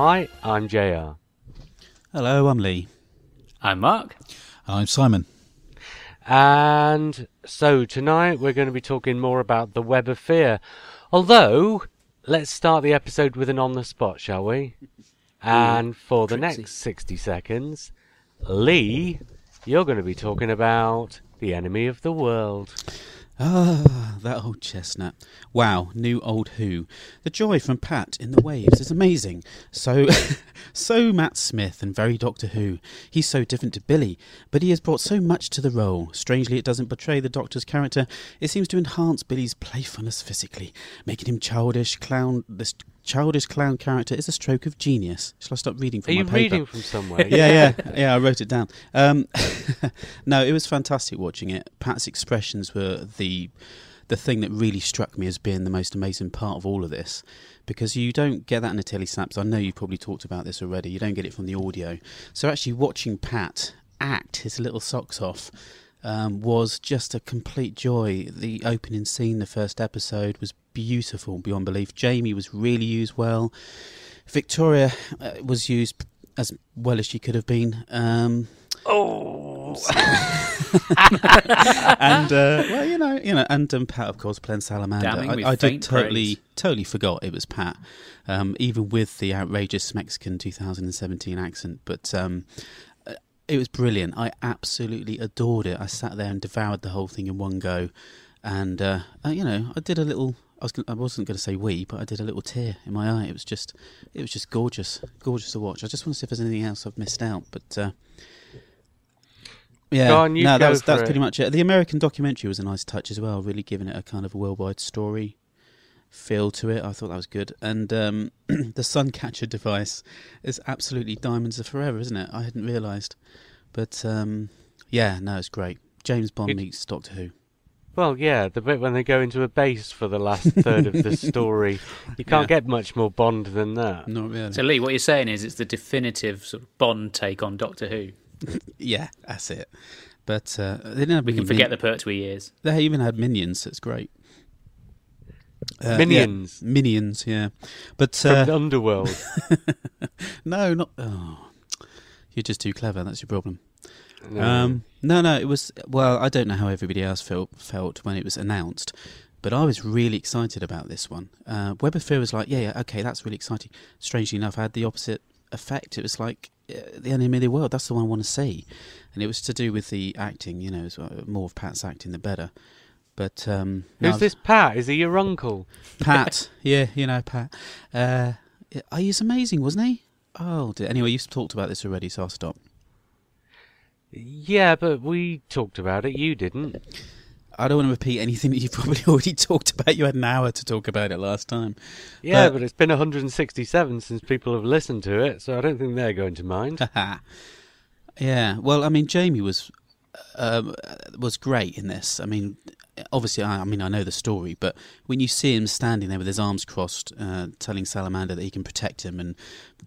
Hi, I'm JR. Hello, I'm Lee. I'm Mark. I'm Simon. And so tonight we're going to be talking more about the Web of Fear. Although, let's start the episode with an on the spot, shall we? And for the Trixie. next 60 seconds, Lee, you're going to be talking about the enemy of the world. Ah, that old chestnut. Wow, new old Who. The joy from Pat in the waves is amazing. So, so Matt Smith and very Doctor Who. He's so different to Billy, but he has brought so much to the role. Strangely, it doesn't betray the Doctor's character. It seems to enhance Billy's playfulness physically, making him childish clown. This childish clown character is a stroke of genius. Shall I stop reading from you my paper? Are you reading from somewhere? yeah, yeah, yeah. I wrote it down. Um, no, it was fantastic watching it. Pat's expressions were the the thing that really struck me as being the most amazing part of all of this, because you don't get that in the telly snaps. I know you've probably talked about this already. You don't get it from the audio. So actually, watching Pat act his little socks off. Um, was just a complete joy. The opening scene, the first episode, was beautiful beyond belief. Jamie was really used well. Victoria uh, was used as well as she could have been. Um, Oh, and uh, well, you know, you know, and um, Pat, of course, playing Salamander. I, I did totally, praise. totally forgot it was Pat, um, even with the outrageous Mexican 2017 accent. But um, it was brilliant. I absolutely adored it. I sat there and devoured the whole thing in one go, and uh, you know, I did a little. I was, I wasn't going to say we, but I did a little tear in my eye. It was just. It was just gorgeous, gorgeous to watch. I just want to see if there's anything else I've missed out, but. Uh, yeah, on, no, that was that's pretty much it. The American documentary was a nice touch as well, really giving it a kind of worldwide story feel to it. I thought that was good. And um, the Suncatcher device is absolutely diamonds are forever, isn't it? I hadn't realised, but um, yeah, no, it's great. James Bond It- meets Doctor Who. well, yeah, the bit when they go into a base for the last third of the story. You can't Yeah. get much more Bond than that. Not really. So, Lee, what you're saying is it's the definitive sort of Bond take on Doctor Who. yeah, that's it. But uh, they didn't have We any can forget min- the Pertwee years. They even had minions. That's great. Uh, yeah, Minions minions, yeah. But from uh, the underworld. no, not. Oh, you're just too clever. That's your problem. No. Um, no, no, it was. Well, I don't know how everybody else felt felt when it was announced, but I was really excited about this one. Uh, Web of Fear was like, yeah, yeah, okay, that's really exciting. Strangely enough, I had the opposite effect. It was like uh, the the world. That's the one I want to see, and it was to do with the acting. You know, as well. more of Pat's acting, the better. But um, Who's this Pat? Is he your uncle? Pat, yeah, you know Pat. Uh, he's amazing, wasn't he? Oh, dear. anyway, you've talked about this already, so I'll stop. Yeah, but we talked about it. You didn't. I don't want to repeat anything that you've probably already talked about. You had an hour to talk about it last time. Yeah, But- but it's been 167 since people have listened to it, so I don't think they're going to mind. yeah, well, I mean, Jamie was um, was great in this. I mean, obviously, I, I mean, I know the story, but when you see him standing there with his arms crossed, uh, telling Salamander that he can protect him, and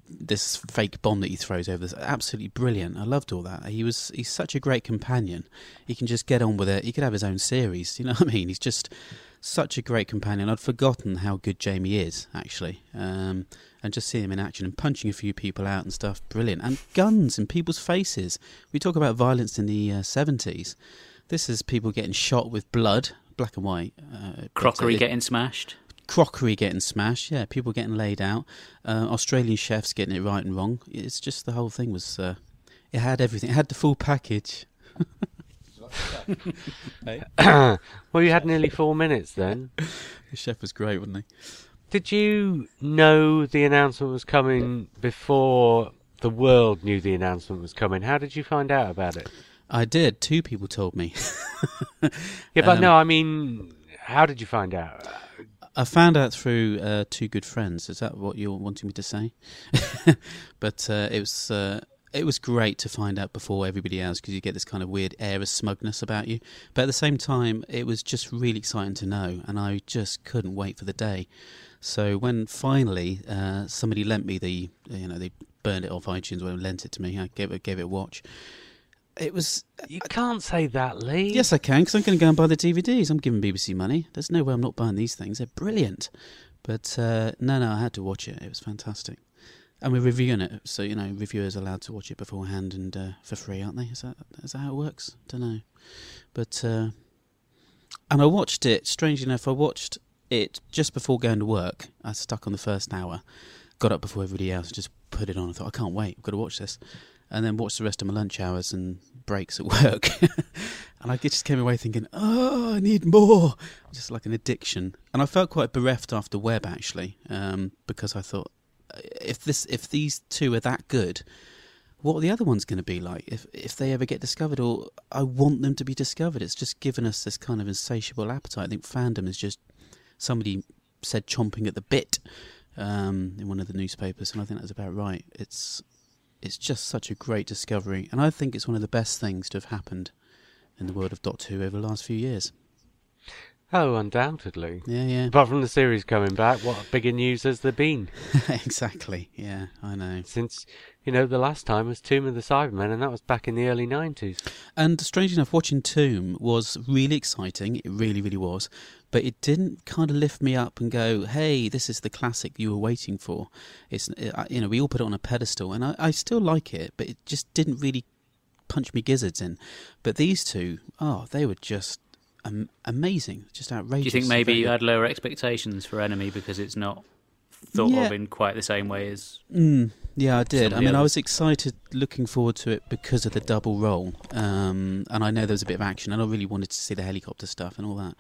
this fake bomb that he throws over, this absolutely brilliant. I loved all that. He was he's such a great companion. He can just get on with it. He could have his own series. You know what I mean? He's just such a great companion. I'd forgotten how good Jamie is actually, um, and just seeing him in action and punching a few people out and stuff, brilliant. And guns in people's faces. We talk about violence in the seventies. This is people getting shot with blood, black and white. Uh, but, Crockery uh, getting smashed. crockery getting smashed. Yeah, people getting laid out. Uh, Australian chefs getting it right and wrong. It's just the whole thing was. Uh, it had everything. It had the full package. well, you had nearly four minutes then. The chef was great, wasn't he? Did you know the announcement was coming before the world knew the announcement was coming? How did you find out about it? I did. Two people told me. Yeah, but Um, no, I mean, how did you find out? I found out through uh, two good friends. Is that what you're wanting me to say? but uh, it was uh, it was great to find out before everybody else because you get this kind of weird air of smugness about you. But at the same time, it was just really exciting to know, and I just couldn't wait for the day. So when finally uh, somebody lent me the, you know, they burned it off iTunes or lent it to me, I gave it gave it a watch. It was You can't say that, Lee. Yes, I can, because I'm going to go and buy the DVDs. I'm giving BBC money. There's no way I'm not buying these things. They're brilliant. But uh, no, no, I had to watch it. It was fantastic. And we're reviewing it, so you know, reviewers are allowed to watch it beforehand and uh, for free, aren't they? Is that is that how it works? I don't know. But uh, and I watched it. Strangely enough, I watched it just before going to work. I stuck on the first hour. Got up before everybody else, just put it on. I thought I can't wait. I've got to watch this and then watched the rest of my lunch hours and breaks at work. and I just came away thinking, oh, I need more, just like an addiction. And I felt quite bereft after Web actually, um, because I thought, if this, if these two are that good, what are the other ones going to be like if if they ever get discovered? Or I want them to be discovered. It's just given us this kind of insatiable appetite. I think fandom is just somebody said chomping at the bit um, in one of the newspapers, and I think that's about right. It's it's just such a great discovery, and I think it's one of the best things to have happened in the world of Doctor Who over the last few years. Oh, undoubtedly. Yeah, yeah, Apart from the series coming back, what bigger news has there been? exactly. Yeah, I know. Since, you know, the last time was Tomb of the Cybermen, and that was back in the early 90s. And strange enough, watching Tomb was really exciting. It really, really was. But it didn't kind of lift me up and go, "Hey, this is the classic you were waiting for." It's uh, you know we all put it on a pedestal, and I, I still like it, but it just didn't really punch me gizzards in. But these two, oh, they were just um, amazing, just outrageous. Do you think maybe you had lower expectations for Enemy because it's not thought Yeah. of in quite the same way as Mm, yeah, I did. I mean, I was excited, looking forward to it because of the double role, um, and I know there was a bit of action, and I really wanted to see the helicopter stuff and all that.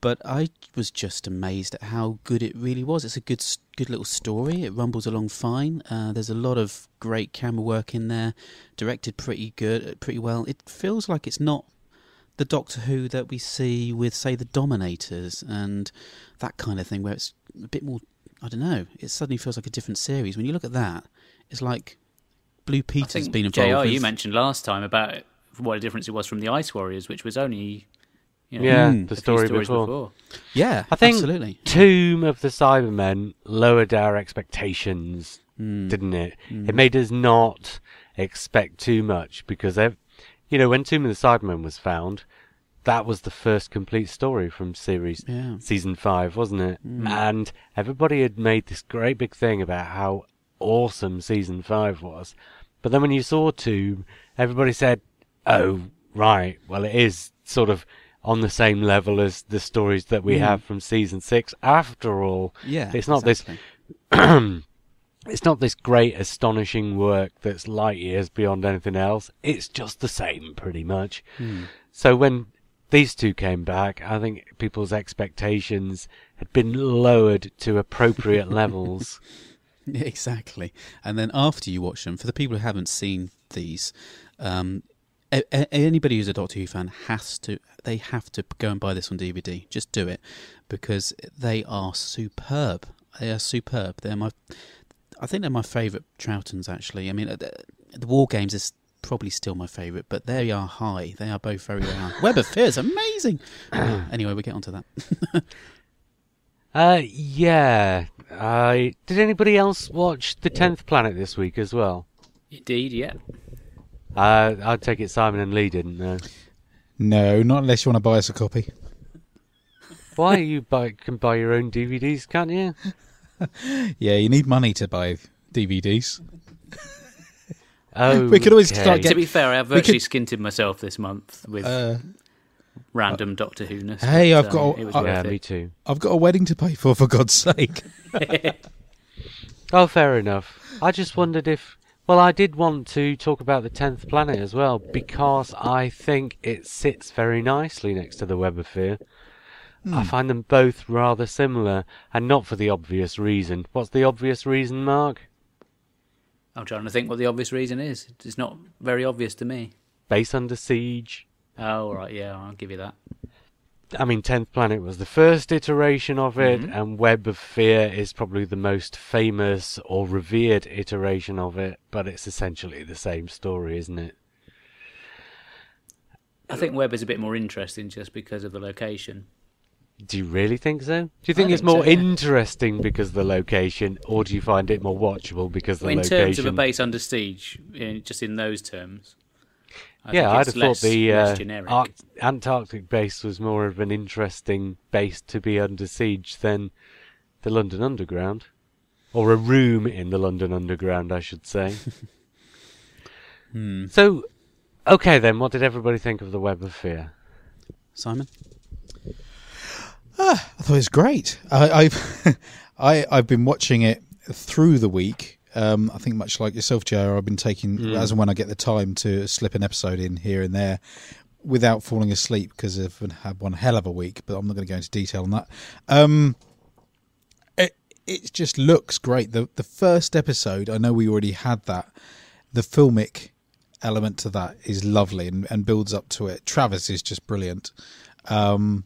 But I was just amazed at how good it really was. It's a good, good little story. It rumbles along fine. Uh, there's a lot of great camera work in there, directed pretty good, pretty well. It feels like it's not the Doctor Who that we see with, say, the Dominators and that kind of thing, where it's a bit more. I don't know. It suddenly feels like a different series. When you look at that, it's like Blue I Peter's think been JR, involved. you mentioned last time about what a difference it was from the Ice Warriors, which was only you know, Yeah, Mm. the story stories before. yeah, I think- absolutely. Tomb of the Cybermen lowered our expectations, Mm. didn't it? Mm. It made us not expect too much because, ev- you know, when Tomb of the Cybermen was found, that was the first complete story from series Yeah. season five, wasn't it? Mm. And everybody had made this great big thing about how awesome season five was. But then when you saw Tomb, everybody said, "Oh, right, well, it is sort of." On the same level as the stories that we Mm. have from season six, after all, Yeah, it's not this exactly. it's not this great astonishing work that's light years beyond anything else it's just the same pretty much Mm. so when these two came back i think people's expectations had been lowered to appropriate levels exactly. And then after you watch them, for the people who haven't seen these, um, a- a- anybody who's a Doctor Who fan has to. They have to go and buy this on DVD. Just do it because they are superb. They are superb. They're my. I think they're my favourite Troughtons. Actually, I mean, uh, the, the War Games is probably still my favourite, but they are high. They are both very, very high. Web of Fear is amazing. Uh, anyway, we'll get onto that. uh yeah i did anybody else watch the 10th planet this week as well Indeed, yeah. uh i'd take it simon and lee didn't know No, not unless you want to buy us a copy. why you buy can buy your own dvds can't you Yeah, you need money to buy DVDs. oh We could always okay. start To be fair, I've we virtually could- skinted myself this month with Uh, random Doctor Who ness. Hey, but, I've got- um, it was I- yeah me too I've got a wedding to pay for, for God's sake. Oh, fair enough. I just wondered if. Well, I did want to talk about the 10th planet as well, because I think it sits very nicely next to the Web of Fear. I find them both rather similar, and not for the obvious reason. What's the obvious reason, Mark? I'm trying to think what the obvious reason is. It's not very obvious to me. Base under siege. Oh, all right, yeah, I'll give you that. I mean, Tenth Planet was the first iteration of it, Mhm. and Web of Fear is probably the most famous or revered iteration of it. But it's essentially the same story, isn't it? I think Web is a bit more interesting just because of the location. Do you really think so? Do you think I it's think so, more yeah. interesting because of the location, or do you find it more watchable because of the in location? terms of a base under siege, in, just in those terms. I yeah, I'd it's have thought the uh, generic. Arct- Antarctic base was more of an interesting base to be under siege than the London Underground, or a room in the London Underground, I should say. Hmm. So, okay then, what did everybody think of the Web of Fear? Simon? I thought it was great. I, I've I, I've been watching it through the week. Um, I think much like yourself, Joe, I've been taking as and when I get the time to slip an episode in here and there without falling asleep because I've had one hell of a week. But I'm not going to go into detail on that. Um, it it just looks great. The the first episode, I know we already had that. The filmic element to that is lovely and, and builds up to it. Travis is just brilliant. Um,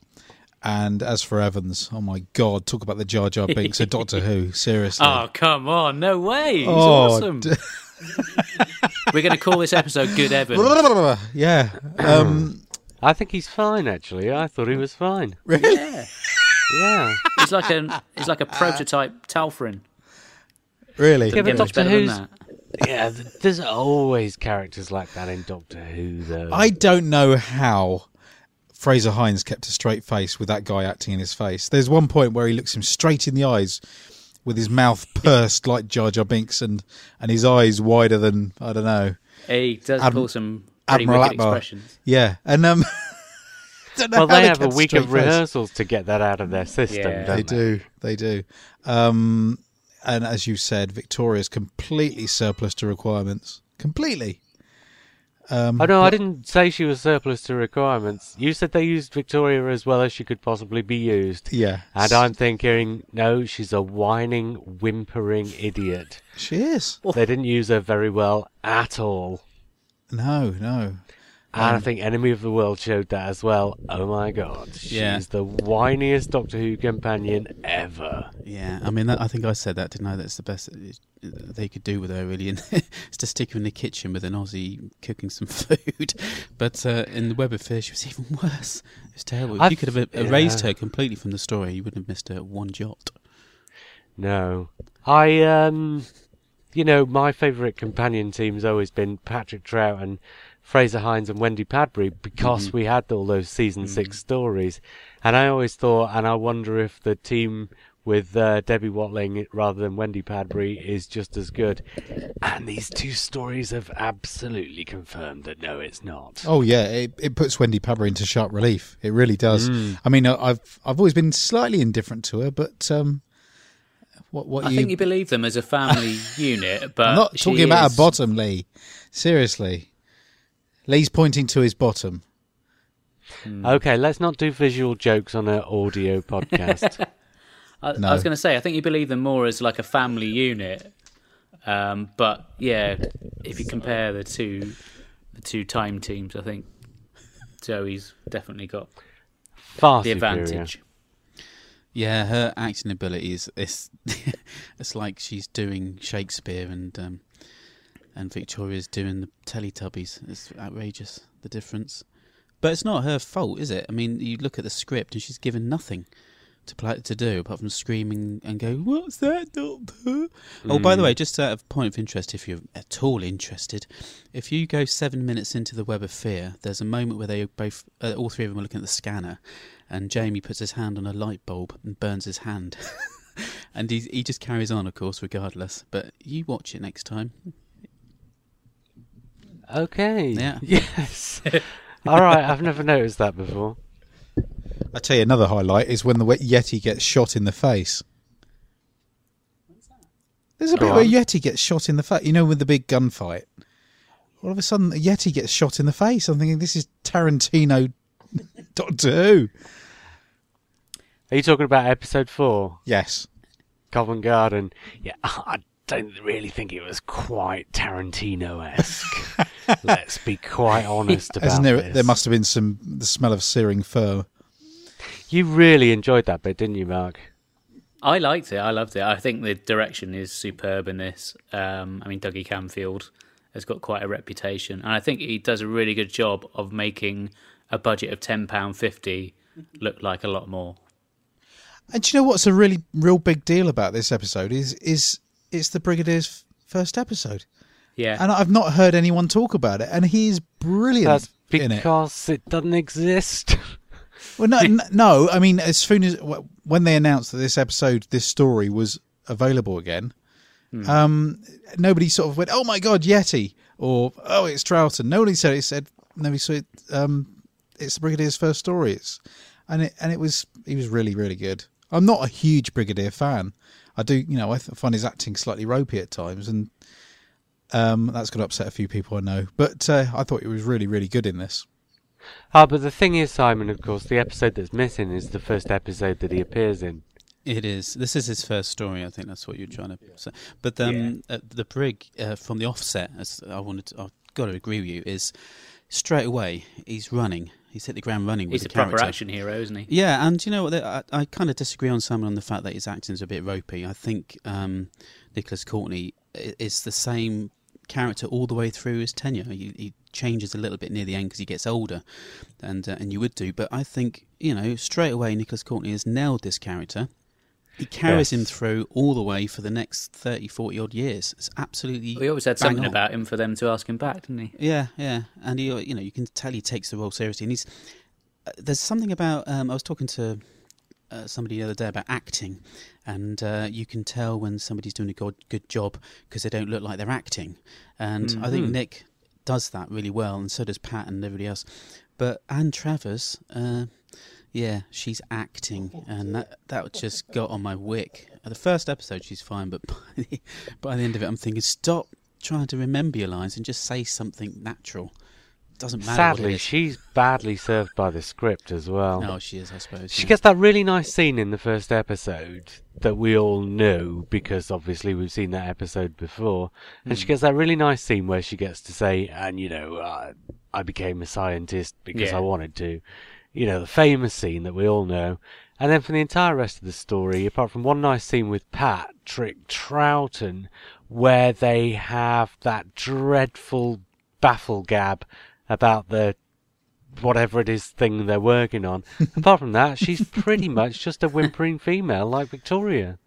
and as for Evans, oh my god, talk about the Jar Jar Binks of Doctor Who. Seriously. Oh come on! No way! He's Oh, awesome. d- We're going to call this episode "Good Evans. yeah. Um, I think he's fine, actually. I thought he was fine. really? yeah, Yeah. he's like an he's like a prototype Talfrin. Really? Yeah, but Doctor better Who's- yeah, there's always characters like that in Doctor Who, though. I don't know how Frazer Hines kept a straight face with that guy acting in his face. There's one point where he looks him straight in the eyes with his mouth pursed like Jar Jar Binks and, and his eyes wider than, I don't know. He does Adm- pull some pretty Admiral wicked Ackbar. expressions. Yeah. And, um, don't know well, how they have a week of face. rehearsals to get that out of their system, Yeah. don't They they? do. They do. Um, and as you said, Victoria's completely surplus to requirements. Completely. Um, Oh no, I didn't say she was surplus to requirements. You said they used Victoria as well as she could possibly be used. yeah. And I'm thinking, no, she's a whining, whimpering idiot. She is. They didn't use her very well at all. No, no. And I think Enemy of the World showed that as well. Oh my god, she's Yeah. the whiniest Doctor Who companion ever. Yeah, I mean, that, I think I said that, didn't I? That's the best they could do with her, really. And it's to stick her in the kitchen with an Aussie cooking some food. But uh, in the Web of Fear, she was even worse. It was terrible. I've- you could have er- erased yeah. her completely from the story, you wouldn't have missed her one jot. No. I, um, you know, my favourite companion team's always been Patrick Troughton Frazer Hines and Wendy Padbury because we had all those season six stories. And I always thought, and I wonder if the team with uh, Debbie Watling rather than Wendy Padbury is just as good. And these two stories have absolutely confirmed that no, it's not. Oh yeah, it, it puts Wendy Padbury into sharp relief. It really does. Mm. I mean, I- I've I've always been slightly indifferent to her, but um, what what I you? think you believe them as a family unit, but I'm not talking about is- her bottom, Lee. Seriously, Lee's pointing to his bottom. Okay, let's not do visual jokes on an audio podcast. I, No. I was going to say, I think you believe them more as like a family unit. Um, but yeah, if you compare the two, the two time teams, I think Zoe's definitely got Far the superior. advantage. Yeah, her acting abilities. It's it's like she's doing Shakespeare and um, and Victoria's doing the Teletubbies. It's outrageous the difference. But it's not her fault, is it? I mean, you look at the script and she's given nothing to play to do apart from screaming and go, "What's that, Doctor?" Oh, by the way, just out of point of interest, if you're at all interested, if you go seven minutes into the Web of Fear, there's a moment where they both, uh, all three of them, are looking at the scanner, and Jamie puts his hand on a light bulb and burns his hand. and he he just carries on, of course, regardless. But you watch it next time. Okay. Yeah. Yes. All right. I've never noticed that before. I tell you, another highlight is when the Yeti gets shot in the face. There's a Go bit where. Yeti gets shot in the face. You know, with the big gunfight. All of a sudden, a Yeti gets shot in the face. I'm thinking, this is Tarantino Doctor Who. Are you talking about episode four, Yes. Covent Garden? Yeah. I don't really think it was quite Tarantino-esque. Let's be quite honest about Isn't there, this. there must have been some the smell of searing fur. You really enjoyed that bit, didn't you, Mark? I liked it. I loved it. I think the direction is superb in this. Um, I mean, Dougie Camfield has got quite a reputation, and I think he does a really good job of making a budget of ten pound fifty look like a lot more. And do you know what's a really real big deal about this episode is is it's the Brigadier's first episode, Yeah, and I've not heard anyone talk about it, and he's brilliant That's in it. because it doesn't exist. Well, no, n- no. I mean, as soon as when they announced that this episode, this story was available again, um, nobody sort of went, "Oh my god, Yeti!" or "Oh, it's Troughton." Nobody said it. Said nobody said um, it's the Brigadier's first story. It's and it and it was he was really really good. I'm not a huge Brigadier fan. I do, you know, I find his acting slightly ropey at times, and um, that's going to upset a few people I know. But uh, I thought he was really really good in this. Ah, but the thing is, Simon, of course, the episode that's missing is the first episode that he appears in. It is. This is his first story. I think that's what you're trying to say. But um, uh, the brig uh, from the offset, as I wanted, to, I've got to agree with you, is straight away he's running. He's hit the ground running he's with a the proper character. action hero, isn't he? Yeah, and you know what? I, I kind of disagree on Simon on the fact that his acting's a bit ropey. I think um, Nicholas Courtney is the same character all the way through his tenure. He, he changes a little bit near the end because he gets older, and uh, and you would do. But I think you know straight away Nicholas Courtney has nailed this character. He carries him through all the way for the next 30, 40 odd years. It's absolutely. We always had something on. about him for them to ask him back, didn't he? Yeah, yeah, and he, uh, you know, you can tell he takes the role seriously, and he's. Uh, there's something about. Um, I was talking to uh, somebody the other day about acting, and uh, you can tell when somebody's doing a good, good job because they don't look like they're acting, and I think Mhm. Nick does that really well, and so does Pat and everybody else. But Anne Travers, uh, yeah, she's acting, and that that just got on my wick. At the first episode, she's fine, but by the, by the end of it, I'm thinking, stop trying to remember your lines and just say something natural. It Doesn't matter. what it Sadly, she's badly served by the script as well. No, she is, I suppose. She yeah. gets that really nice scene in the first episode that we all knew because obviously we've seen that episode before. And she gets that really nice scene where she gets to say, and you know, uh, I became a scientist because Yeah. I wanted to. You know, the famous scene that we all know. And then for the entire rest of the story, apart from one nice scene with Patrick Troughton, where they have that dreadful baffle gab about the whatever it is thing they're working on. Apart from that, she's pretty much just a whimpering female like Victoria.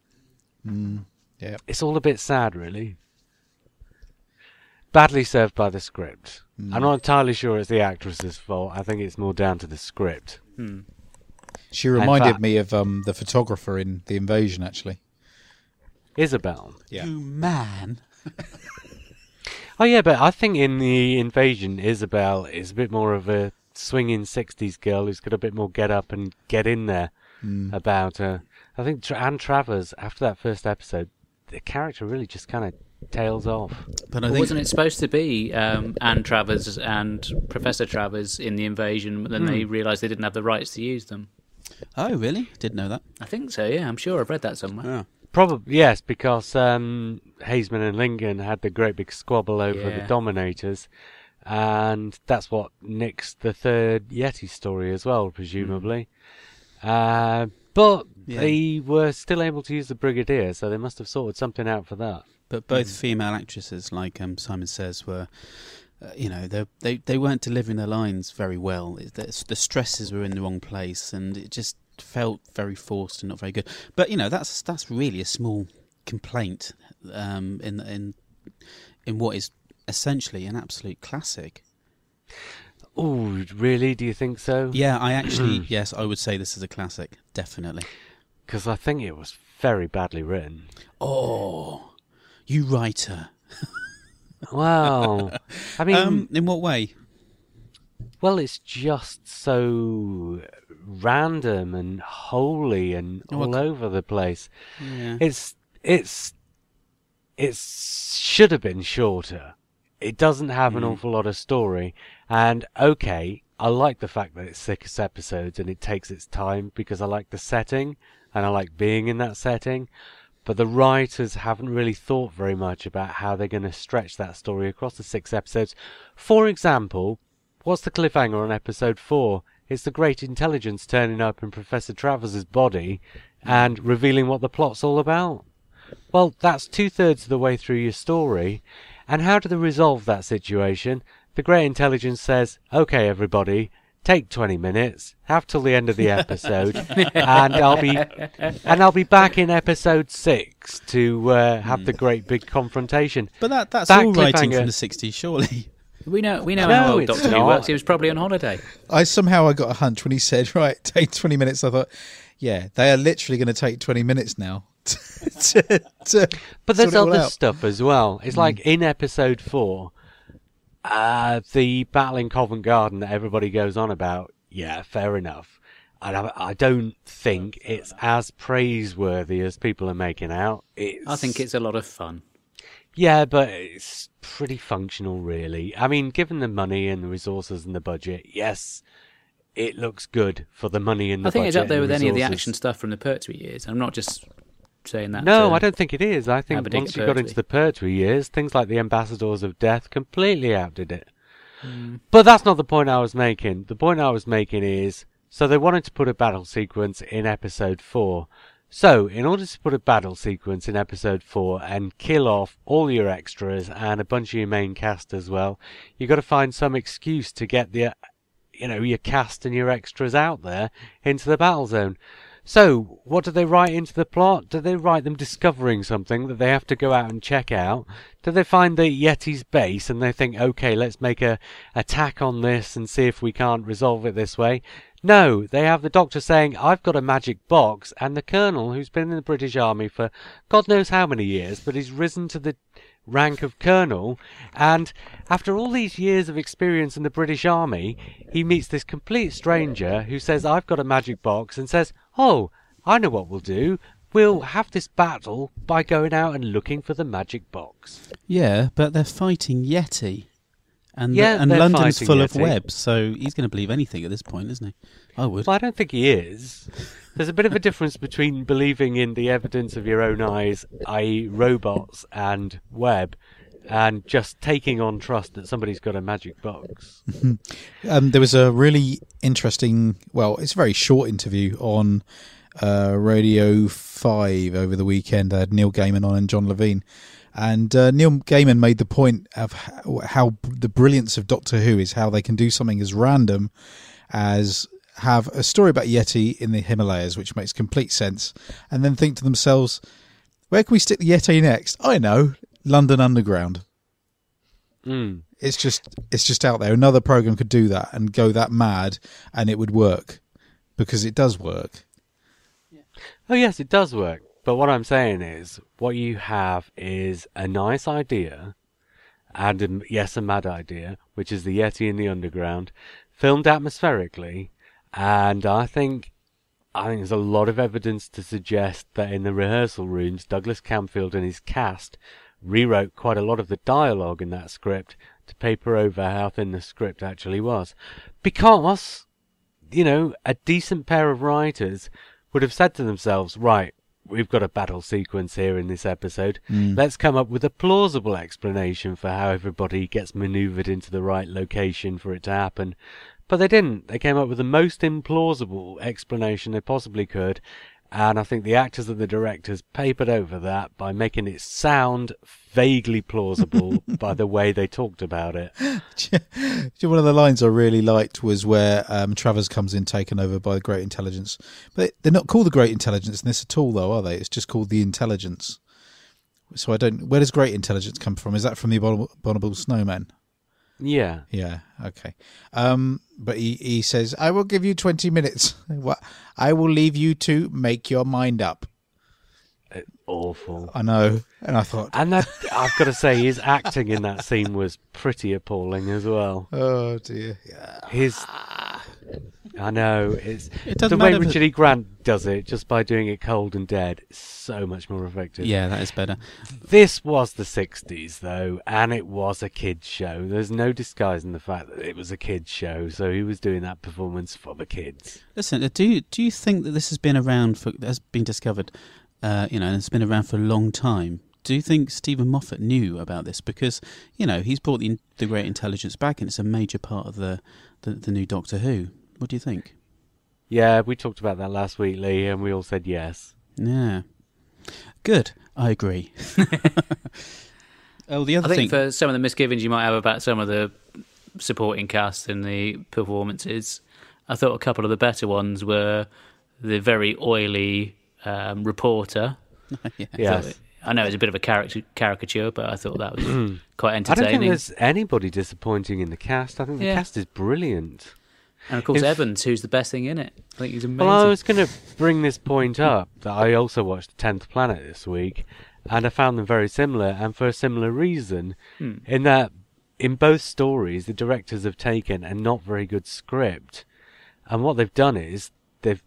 Mm, yeah. It's all a bit sad, really. Badly served by the script. I'm not entirely sure it's the actress's fault. I think it's more down to the script. Hmm. She reminded fact- me of um, the photographer in The Invasion, actually. Isobel. Yeah. You man. Oh yeah, but I think in the invasion, Isobel is a bit more of a swinging '60s girl who's got a bit more get up and get in there about her. I think Tra- Anne Travers, after that first episode, the character really just kind of tails off. But I think wasn't it supposed to be um, Anne Travers and Professor Travers in the invasion, but then they realised they didn't have the rights to use them? Oh, really? Didn't know that. I think so, yeah. I'm sure I've read that somewhere. Yeah. Probably yes, because um, Haisman and Lincoln had the great big squabble over the Dominators, and that's what nixed the third Yeti story as well, presumably. Uh, but Yeah. they were still able to use the Brigadier, so they must have sorted something out for that. But both female actresses, like um, Simon says, were, uh, you know, they they they weren't delivering their lines very well. The, the stresses were in the wrong place, and it just felt very forced and not very good. But you know, that's that's really a small complaint um, in in in what is essentially an absolute classic. Oh, really? Do you think so? Yeah, I actually yes, I would say this is a classic, definitely. Because I think it was very badly written. Oh, you writer. wow. I mean, Um, in what way? Well, it's just so random and holy and Oh, all over the place. Yeah. It's it's it should have been shorter. It doesn't have an Mm. awful lot of story, and okay, I like the fact that it's six episodes and it takes its time because I like the setting and I like being in that setting. But the writers haven't really thought very much about how they're going to stretch that story across the six episodes. For example, what's the cliffhanger on episode four? It's the great intelligence turning up in Professor Travers's body and revealing what the plot's all about. Well, that's two thirds of the way through your story. And how do they resolve that situation? The great intelligence says, okay, everybody, take 20 minutes, have till the end of the episode, and I'll be and I'll be back in episode 6 to uh, have the great big confrontation. But that that's That all writing from the '60s, surely. We know we know No, how old it's Doctor Who works. He was probably on holiday. I somehow I got a hunch when he said, "Right, take twenty minutes." I thought, yeah, they are literally going to take twenty minutes now. to, to But there's sort it all other out. stuff as well. It's like in episode four, uh, the battle in Covent Garden that everybody goes on about. Yeah, fair enough. I don't, I don't think it's as praiseworthy as people are making out. It's, I think it's a lot of fun. yeah, but it's pretty functional, really. I mean, given the money and the resources and the budget, yes, it looks good for the money and the I think it's up there with any of the action stuff from the Pertwee years. I'm not just saying that. No, I don't think it is. I think have a dig once you got into the Pertwee years, things like the Ambassadors of Death completely outdid it. Hmm. But that's not the point I was making. The point I was making is so they wanted to put a battle sequence in episode 4. So, in order to put a battle sequence in episode 4 and kill off all your extras and a bunch of your main cast as well, you've got to find some excuse to get the you know, your cast and your extras out there into the battle zone. So, what do they write into the plot? Do they write them discovering something that they have to go out and check out? Do they find the Yeti's base and they think, okay, let's make a attack on this and see if we can't resolve it this way? No, they have the doctor saying, I've got a magic box, and the colonel, who's been in the British Army for God knows how many years, but he's risen to the rank of colonel, and after all these years of experience in the British Army, he meets this complete stranger who says, I've got a magic box, and says, Oh, I know what we'll do. We'll have this battle by going out and looking for the magic box. Yeah, but they're fighting Yeti, and Yeah, and London's full of Yeti. webs, so he's going to believe anything at this point, isn't he? I would. Well, I don't think he is. There's a bit of a difference between believing in the evidence of your own eyes, i.e., robots and web, and just taking on trust that somebody's got a magic box. Um, there was a really interesting, well, it's a very short interview on uh, Radio 5 over the weekend. I had Neil Gaiman on and John Levine. And uh, Neil Gaiman made the point of how, how the brilliance of Doctor Who is how they can do something as random as have a story about Yeti in the Himalayas, which makes complete sense, and then think to themselves, where can we stick the Yeti next? I know, London Underground Mm. it's just it's just out there. Another program could do that and go that mad, and it would work because it does work. Oh, yes, it does work. But what I'm saying is, what you have is a nice idea, and a, yes, a mad idea, which is the Yeti in the underground, filmed atmospherically, and I think I think there's a lot of evidence to suggest that in the rehearsal rooms, Douglas Camfield and his cast rewrote quite a lot of the dialogue in that script to paper over how thin the script actually was. Because, you know, a decent pair of writers would have said to themselves, right, we've got a battle sequence here in this episode. Mm. Let's come up with a plausible explanation for how everybody gets maneuvered into the right location for it to happen. But they didn't. They came up with the most implausible explanation they possibly could. And I think the actors and the directors papered over that by making it sound vaguely plausible by the way they talked about it. One of the lines I really liked was where um, Travers comes in, taken over by the Great Intelligence. But they're not called the Great Intelligence in this at all, though, are they? It's just called the Intelligence. So I don't. Where does Great Intelligence come from? Is that from the Abominable, Abominable Snowman? Yeah. Yeah. Okay. Um, but he, he says, "I will give you twenty minutes. What? I will leave you to make your mind up." Awful. I know, and I thought, And that, I've got to say, his acting in that scene was pretty appalling as well. oh dear. Yeah. His, I know it's It the way matter Richard E. Grant does it, just by doing it cold and dead, is so much more effective. Yeah, that is better. This was the '60s, though, and it was a kids' show. There's no disguising the fact that it was a kids' show, so he was doing that performance for the kids. Listen, uh, do you, do you think that this has been around for has been discovered, uh, you know, and it's been around for a long time? Do you think Steven Moffat knew about this because you know he's brought the the Great Intelligence back and it's a major part of the the, the new Doctor Who? What do you think? Yeah, we talked about that last week, Lee, and we all said yes. Yeah. Good. I agree. oh, the other I think thing. for some of the misgivings you might have about some of the supporting cast and the performances, I thought a couple of the better ones were the very oily um, reporter. yeah. Yes. I know it's a bit of a caricature, caricature, but I thought that was quite entertaining. I don't think there's anybody disappointing in the cast. I think the Yeah. cast is brilliant. And of course, If- Evans, who's the best thing in it. I think he's amazing. Well, I was going to bring this point up that I also watched Tenth Planet this week, and I found them very similar, and for a similar reason, Hmm. in that in both stories the directors have taken a not very good script, and what they've done is they've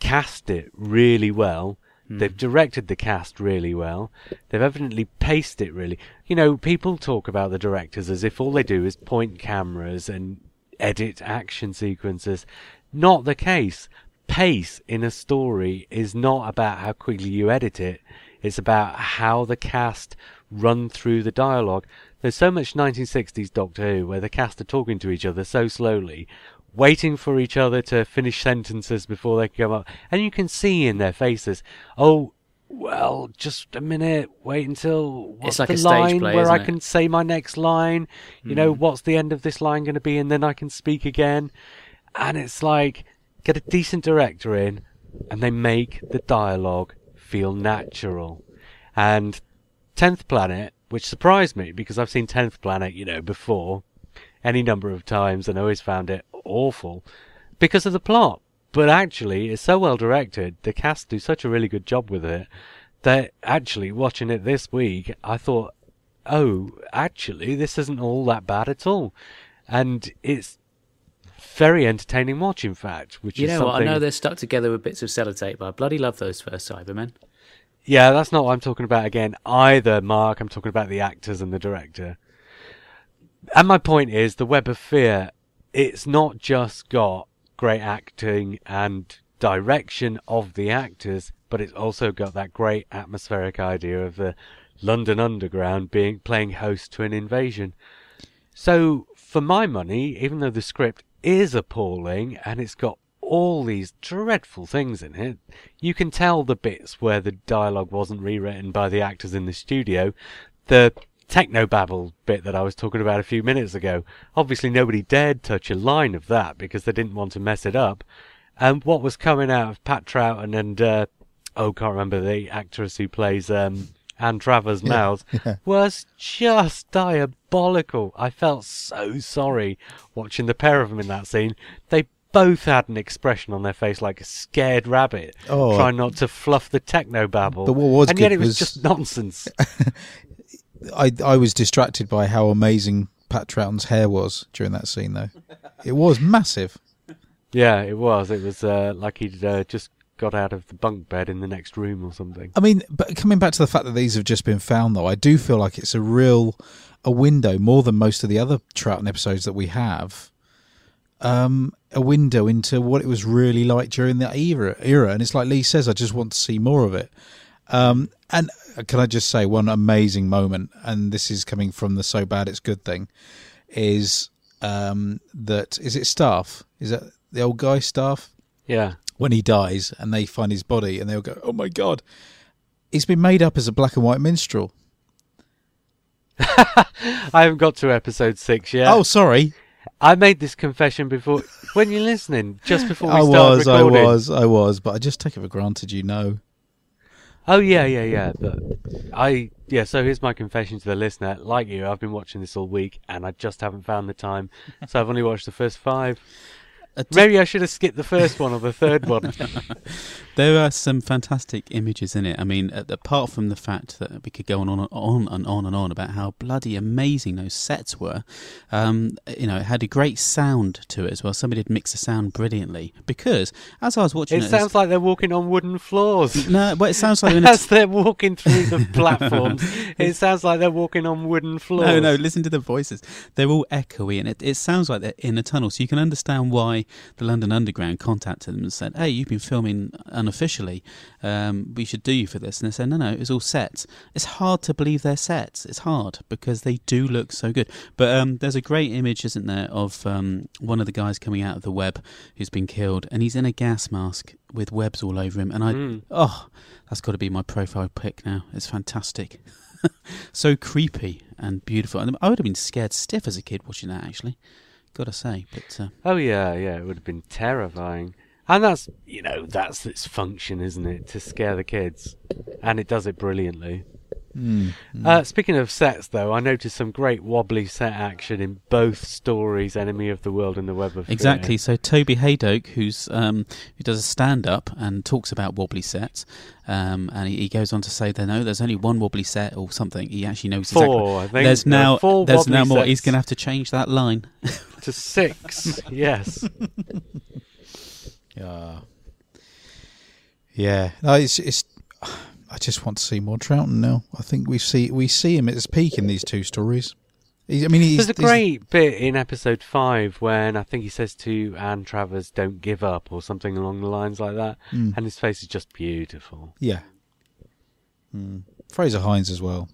cast it really well. They've directed the cast really well. They've evidently paced it really. You know, people talk about the directors as if all they do is point cameras and edit action sequences. Not the case. Pace in a story is not about how quickly you edit it. It's about how the cast run through the dialogue. There's so much 1960s Doctor Who where the cast are talking to each other so slowly, waiting for each other to finish sentences before they can come up. And you can see in their faces, oh, well, just a minute, wait until what's like the a stage line play, where I it? can say my next line. You know, Hmm. what's the end of this line going to be, and then I can speak again. And it's like get a decent director in, and they make the dialogue feel natural. And Tenth Planet, which surprised me because I've seen Tenth Planet, you know, before any number of times, and always found it awful because of the plot. But actually, it's so well directed. The cast do such a really good job with it that actually watching it this week, I thought, oh, actually, this isn't all that bad at all, and it's very entertaining watch. In fact, which you is know what? I know they're stuck together with bits of sellotape, but I bloody love those first Cybermen. Yeah, that's not what I'm talking about again either, Mark. I'm talking about the actors and the director. And my point is, the Web of Fear, it's not just got great acting and direction of the actors, but it's also got that great atmospheric idea of the London Underground being playing host to an invasion. So, for my money, even though the script is appalling and it's got all these dreadful things in it, you can tell the bits where the dialogue wasn't rewritten by the actors in the studio. The technobabble bit that I was talking about a few minutes ago. Obviously, nobody dared touch a line of that because they didn't want to mess it up. And what was coming out of Pat Troughton and uh, oh, can't remember the actress who plays um, Anne Travers' mouths was just diabolical. I felt so sorry watching the pair of them in that scene. They both had an expression on their face like a scared rabbit, Oh. trying not to fluff the technobabble. But what was and yet it was, was- just nonsense. I I was distracted by how amazing Pat Troughton's hair was during that scene, though. It was massive. yeah, it was. It was uh, like he'd uh, just got out of the bunk bed in the next room or something. I mean, but coming back to the fact that these have just been found, though, I do feel like it's a real a window more than most of the other Trouton episodes that we have. Um, a window into what it was really like during that era. Era, and it's like Lee says, I just want to see more of it. Um, and can I just say one amazing moment, and this is coming from the so bad it's good thing, is um, that is it staff? Is that the old guy staff? Yeah. when he dies and they find his body and they'll go, "Oh my god, he's been made up as a black and white minstrel." I haven't got to episode six yet. Oh, sorry, I made this confession before when you're listening, just before we I started was, I was, I was, but I just take it for granted, you know. Oh yeah, yeah, yeah. But I yeah. So here's my confession to the listener. Like you, I've been watching this all week, and I just haven't found the time. So I've only watched the first five. T- Maybe I should have skipped the first one or the third one. There are some fantastic images in it. I mean, apart from the fact that we could go on and on and on and on about how bloody amazing those sets were, um, you know, it had a great sound to it as well. Somebody had mixed the sound brilliantly because as I was watching It it, sounds like they're walking on wooden floors. no, well, it sounds like they're in a As they're walking through the platforms, it sounds like they're walking on wooden floors. No, no, listen to the voices. They're all echoey and it, it sounds like they're in a tunnel. So you can understand why the London Underground contacted them and said, "Hey, you've been filming unofficially. Um, we should do you for this." And they said, "No, no, it was all sets." It's hard to believe they're sets. It's hard because they do look so good. But um, there's a great image, isn't there, of um, one of the guys coming out of the web who's been killed, and he's in a gas mask with webs all over him. And I, Mm. oh, that's got to be my profile pic now. It's fantastic. so creepy and beautiful. And I would have been scared stiff as a kid watching that. Actually, gotta say. But uh, Oh yeah, yeah, it would have been terrifying. And that's you know that's its function, isn't it, to scare the kids, and it does it brilliantly. Mm. Uh, speaking of sets, though, I noticed some great wobbly set action in both stories, "Enemy of the World" and "The Web of Fear. exactly. So Toby Hadoke, who's um, who does a stand up and talks about wobbly sets, um, and he, he goes on to say, "There no, there's only one wobbly set or something." He actually knows exactly. Four, think. There's now four there's now more. He's going to have to change that line. to six. yes. Yeah. Yeah. No, it's it's. I just want to see more Troughton now. I think we see we see him at his peak in these two stories. He, I mean, he's, There's a he's- great bit in episode five when I think he says to Anne Travers, "Don't give up" or something along the lines like that, Mm. and his face is just beautiful. Yeah. Mm. Frazer Hines as well.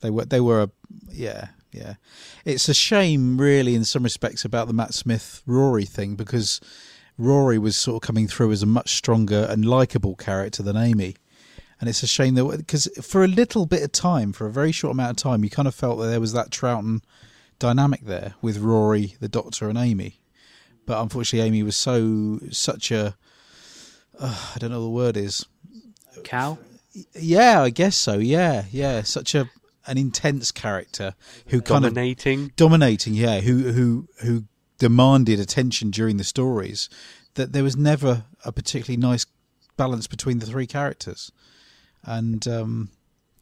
They were they were a yeah yeah. It's a shame, really, in some respects, about the Matt Smith Rory thing because Rory was sort of coming through as a much stronger and likable character than Amy. And it's a shame that because for a little bit of time, for a very short amount of time, you kind of felt that there was that Troughton dynamic there with Rory, the Doctor, and Amy. But unfortunately, Amy was so such a uh, I don't know what the word is Cow? yeah, I guess so. Yeah, yeah. Such a an intense character who kind of Dominating. dominating. Yeah, who who who demanded attention during the stories. That there was never a particularly nice balance between the three characters, and um,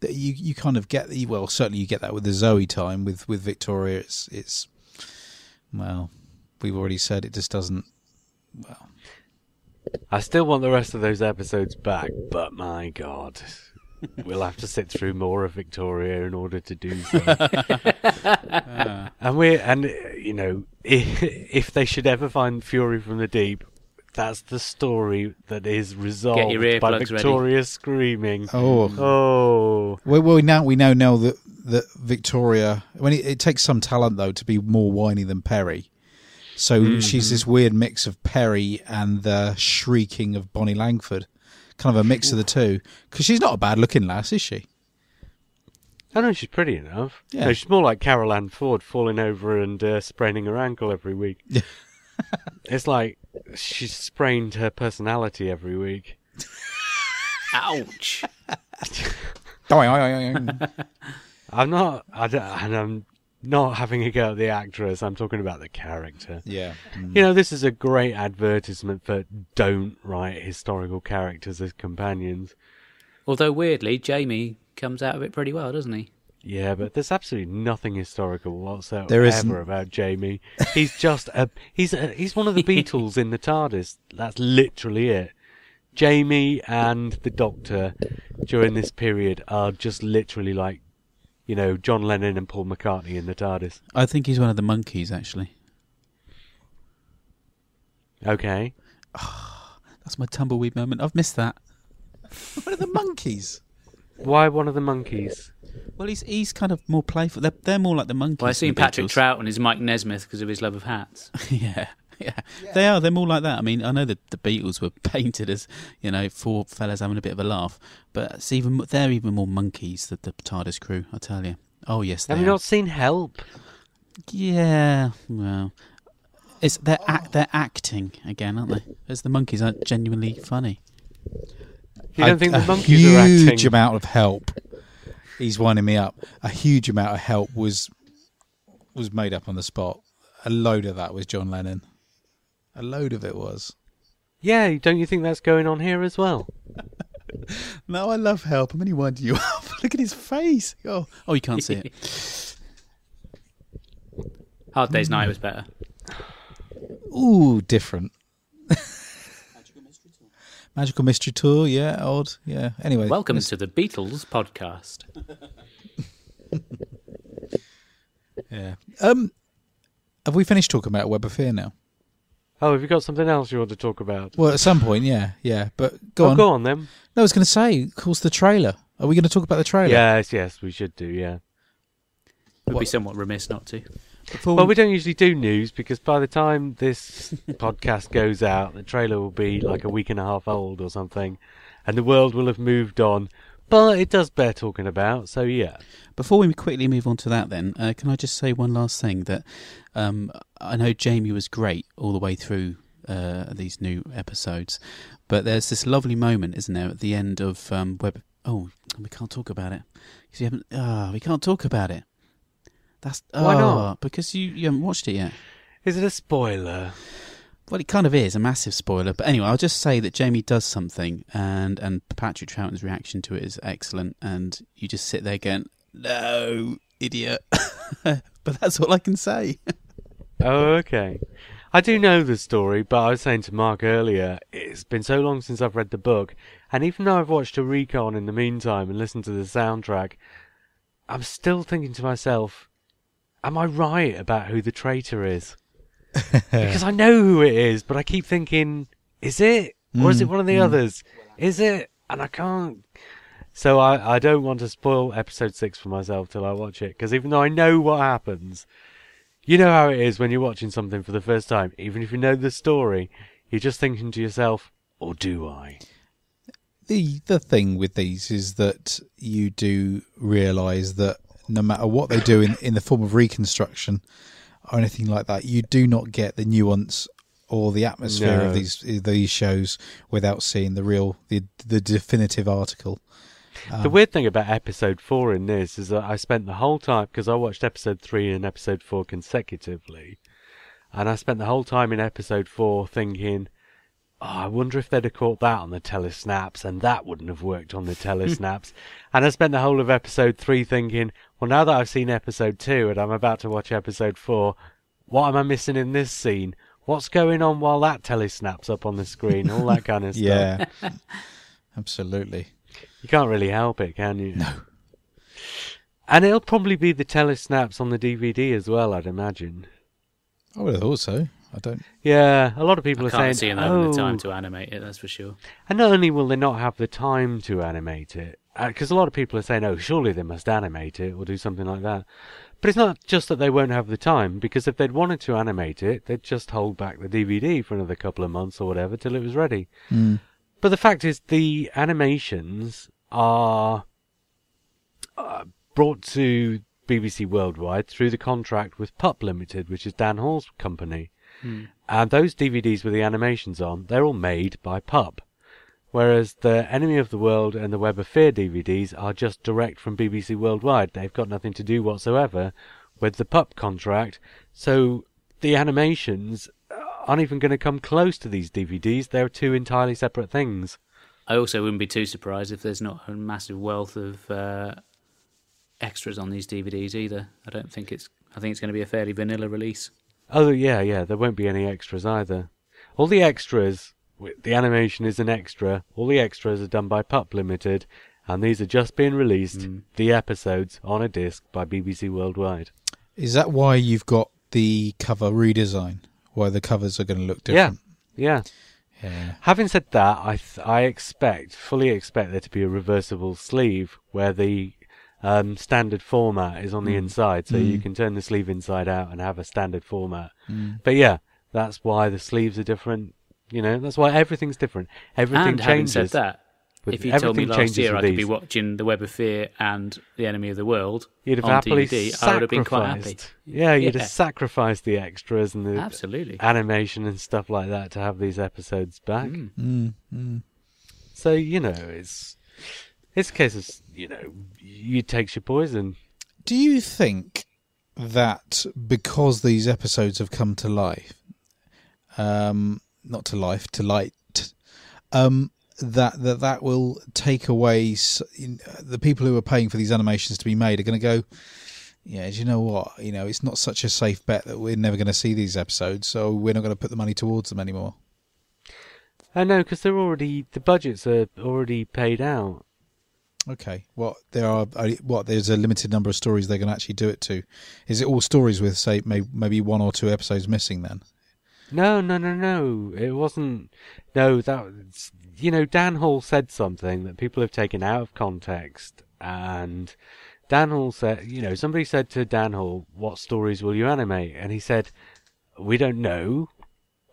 you you kind of get well. Certainly, you get that with the Zoe time with with Victoria. It's it's well, we've already said it just doesn't. Well, I still want the rest of those episodes back, but my god. We'll have to sit through more of Victoria in order to do so. and we and you know, if, if they should ever find Fury from the Deep, that's the story that is resolved by earplugs ready. Victoria screaming. oh, Oh, Well, well, now we know now that that Victoria. I mean, it, it takes some talent though to be more whiny than Peri. So she's mm-hmm. this weird mix of Peri and the shrieking of Bonnie Langford, kind of a mix of the two. Because she's not a bad looking lass, is she? I know she's pretty enough. Yeah. No, she's more like Carole Ann Ford falling over and uh, spraining her ankle every week. It's like she's sprained her personality every week. Ouch. I'm not, I don't, and I'm not having a go at the actress. I'm talking about the character. yeah. Mm. You know, this is a great advertisement for don't write historical characters as companions. Although weirdly, Jamie comes out of it pretty well, doesn't he? Yeah, but there's absolutely nothing historical whatsoever There isn't. about Jamie. He's just a he's a, he's one of the Beatles in the TARDIS. That's literally it. Jamie and the Doctor during this period are just literally like, you know, John Lennon and Paul McCartney in the TARDIS. I think he's one of the Monkees. Actually, Okay. that's my tumbleweed moment. I've missed that. one of the Monkees? Why one of the Monkees? Well, he's he's kind of more playful. They're, they're more like the Monkees. Well, I than seen Patrick Beatles. Trout and his Mike Nesmith because of his love of hats. yeah, yeah, they are. They're more like that. I mean, I know that the Beatles were painted as you know four fellas having a bit of a laugh, but it's even they're even more Monkees than the TARDIS crew. I tell you. Oh yes, they Have you are. not seen Help? Yeah, well, it's they're act, they're acting again, aren't they? As the Monkees aren't genuinely funny. You don't A- think the Monkees are acting? A huge amount of help. He's winding me up. A huge amount of help was was made up on the spot. A load of that was John Lennon. A load of it was. Yeah, don't you think that's going on here as well? No, I love help. I'm only winding you up. Look at his face. Oh, Oh, you can't see it. Hard Day's Night was better. ooh, different. Magical Mystery Tour. Magical Mystery Tour, yeah, odd, yeah. Anyway, Welcome let's- to the Beatles podcast. Yeah. Um, have we finished talking about Web of Fear now? Oh, have you got something else you want to talk about? Well, at some point, yeah, yeah. But go oh, on. go on then. No, I was going to say, of course, the trailer. Are we going to talk about the trailer? Yes, yes, we should do. Yeah. Would be somewhat remiss not to. Before Well, we don't usually do news because by the time this podcast goes out, the trailer will be like a week and a half old or something, and the world will have moved on. But it does bear talking about, so yeah. Before we quickly move on to that, then, uh, can I just say one last thing? That um, I know Jamie was great all the way through uh, these new episodes, but there's this lovely moment, isn't there, at the end of um, Web. Oh, we can't talk about it because you haven't. Ah, we can't talk about it. That's Why ah, not? Because you, you haven't watched it yet. Is it a spoiler? Well, it kind of is a massive spoiler, but anyway, I'll just say that Jamie does something, and and Patrick Troughton's reaction to it is excellent, and you just sit there going, "No, idiot," but that's all I can say. Oh, okay. I do know the story, but I was saying to Mark earlier, it's been so long since I've read the book, and even though I've watched a recon in the meantime and listened to the soundtrack, I'm still thinking to myself, am I right about who the traitor is? because I know who it is, but I keep thinking, is it? Or is it Mm, one of the mm. others? Is it? And I can't. So I, I don't want to spoil episode six for myself till I watch it, because even though I know what happens, you know how it is when you're watching something for the first time, even if you know the story, you're just thinking to yourself, or do I? the the thing with these is that you do realise that no matter what they do in, in the form of reconstruction or anything like that, you do not get the nuance or the atmosphere No. of these these shows without seeing the real the the definitive article. the um, weird thing about episode four in this is that I spent the whole time because I watched episode three and episode four consecutively, and I spent the whole time in episode four thinking, oh, I wonder if they'd have caught that on the telesnaps, and that wouldn't have worked on the telesnaps. and I spent the whole of episode three thinking, well, now that I've seen episode two and I'm about to watch episode four, what am I missing in this scene? What's going on while that telesnaps up on the screen? All that kind of stuff. Yeah, absolutely. You can't really help it, can you? No. And it'll probably be the telesnaps on the DVD as well, I'd imagine. I would have thought so. I don't. Yeah, a lot of people I are can't saying, see them having oh, the time to animate it. That's for sure. and not only will they not have the time to animate it, because a lot of people are saying, oh, surely they must animate it or do something like that. But it's not just that they won't have the time, because if they'd wanted to animate it, they'd just hold back the DVD for another couple of months or whatever till it was ready. Mm. But the fact is, the animations are uh, brought to BBC Worldwide through the contract with Pup Limited, which is Dan Hall's company. And those DVDs with the animations on, they're all made by Pup. Whereas the Enemy of the World and the Web of Fear DVDs are just direct from BBC Worldwide. They've got nothing to do whatsoever with the Pup contract. So the animations aren't even going to come close to these DVDs. They're two entirely separate things. I also wouldn't be too surprised if there's not a massive wealth of uh, extras on these DVDs either. I don't think it's. I think it's going to be a fairly vanilla release. Oh yeah, yeah. There won't be any extras either. All the extras, the animation is an extra. All the extras are done by Pup Limited, and these are just being released. Mm. The episodes on a disc by BBC Worldwide. Is that why you've got the cover redesign? Why the covers are going to look different? Yeah. Yeah. Having said that, I th- I expect, fully expect there to be a reversible sleeve where the um, standard format is on the inside, so you Mm. can turn the sleeve inside out and have a standard format. Mm. But yeah, that's why the sleeves are different. You know, that's why everything's different. Everything and having changes. said that, with- if you told me everything last year I could be watching The Web of Fear and The Enemy of the World You'd have on happily DVD, I would have been quite happy. Yeah, you'd Yeah. have sacrificed the extras and the Absolutely. animation and stuff like that to have these episodes back. Mm. Mm. Mm. So you know, it's it's a case of you know, you takes your poison. Do you think that because these episodes have come to life, um, not to life, to light, um, that that that will take away s- in- the people who are paying for these animations to be made are going to go. Yeah, do you know what? You know, it's not such a safe bet that we're never going to see these episodes, so we're not going to put the money towards them anymore. I know because they're already the budgets are already paid out. Okay, Well, there are uh, what there's a limited number of stories going to actually do it to. Is it all stories with say may, maybe one or two episodes missing then? No, no, no, no. It wasn't. No, that was, you know, Dan Hall said something that people have taken out of context, and Dan Hall said, you know, somebody said to Dan Hall, "What stories will you animate?" And he said, "We don't know,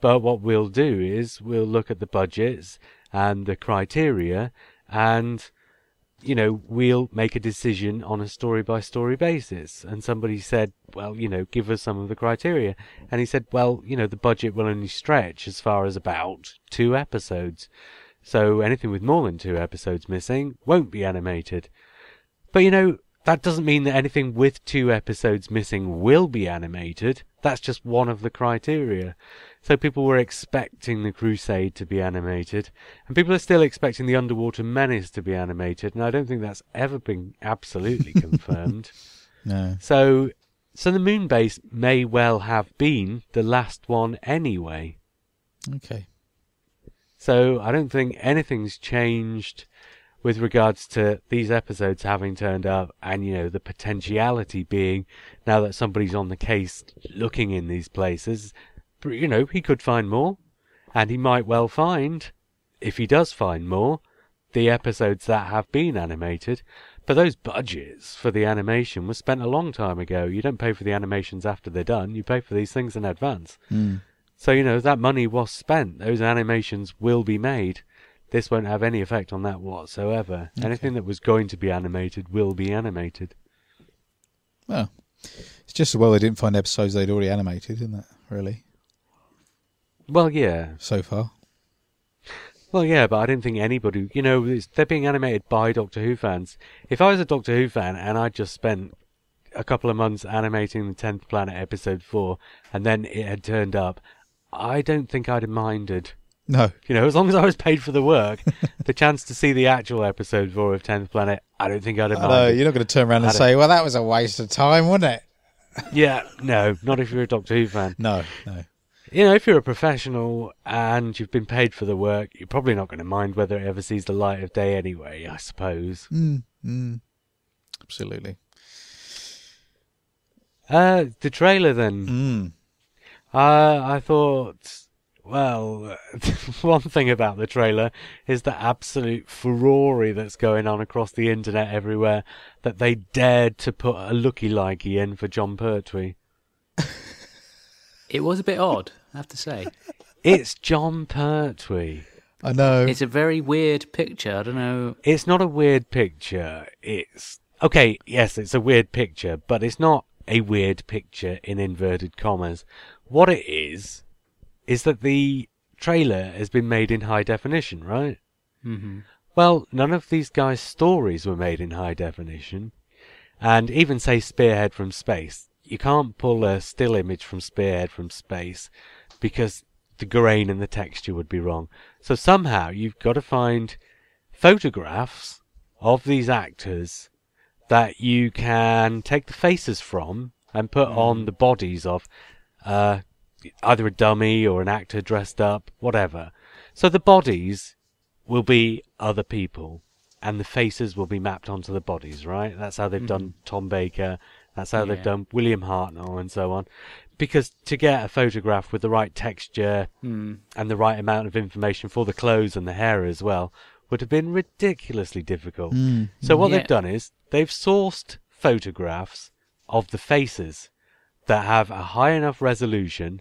but what we'll do is we'll look at the budgets and the criteria, and you know, we'll make a decision on a story by story basis. And somebody said, well, you know, give us some of the criteria. And he said, well, you know, the budget will only stretch as far as about two episodes. So anything with more than two episodes missing won't be animated. But you know, that doesn't mean that anything with two episodes missing will be animated. That's just one of the criteria. So people were expecting the Crusade to be animated, and people are still expecting the Underwater Menace to be animated, and I don't think that's ever been absolutely confirmed. No. So, so the moon base may well have been the last one anyway. Okay. So I don't think anything's changed with regards to these episodes having turned up and you know the potentiality being now that somebody's on the case looking in these places you know he could find more and he might well find if he does find more the episodes that have been animated but those budgets for the animation were spent a long time ago you don't pay for the animations after they're done you pay for these things in advance Mm. so you know that money was spent those animations will be made this won't have any effect on that whatsoever. Okay. Anything that was going to be animated will be animated. Well, it's just as well they didn't find episodes they'd already animated, isn't it? Really, Well, yeah. so far. Well, yeah, but I don't think anybody, you know, they're being animated by Doctor Who fans. If I was a Doctor Who fan and I just spent a couple of months animating the 10th Planet episode 4 and then it had turned up, I don't think I'd have minded. No. You know, as long as I was paid for the work, the chance to see the actual episode 4 of 10th Planet, I don't think I'd have minded. you're not going to turn around and say, "Well, that was a waste of time, wasn't it?" Yeah, no, not if you're a Doctor Who fan. No, no. You know, if you're a professional and you've been paid for the work, you're probably not going to mind whether it ever sees the light of day anyway, I suppose. Mm, mm. Absolutely. Uh, the trailer then. Mm. Uh, I thought, well, one thing about the trailer is the absolute furore that's going on across the internet everywhere that they dared to put a looky-likey in for Jon Pertwee. It was a bit odd, I have to say. It's Jon Pertwee. I know. It's a very weird picture. I don't know. It's not a weird picture. It's okay. Yes, it's a weird picture, but it's not a weird picture in inverted commas. What it is is that the trailer has been made in high definition, right? hmm Well, none of these guys' stories were made in high definition, and even say Spearhead from space, you can't pull a still image from Spearhead from space because the grain and the texture would be wrong. So somehow you've got to find photographs of these actors that you can take the faces from and put on the bodies of uh, either a dummy or an actor dressed up, whatever. So the bodies will be other people, and the faces will be mapped onto the bodies, right? That's how they've done Tom Baker. That's how they've done William Hartnell and so on. Because to get a photograph with the right texture Mm. and the right amount of information for the clothes and the hair as well would have been ridiculously difficult. Mm. So what Yeah. they've done is they've sourced photographs of the faces that have a high enough resolution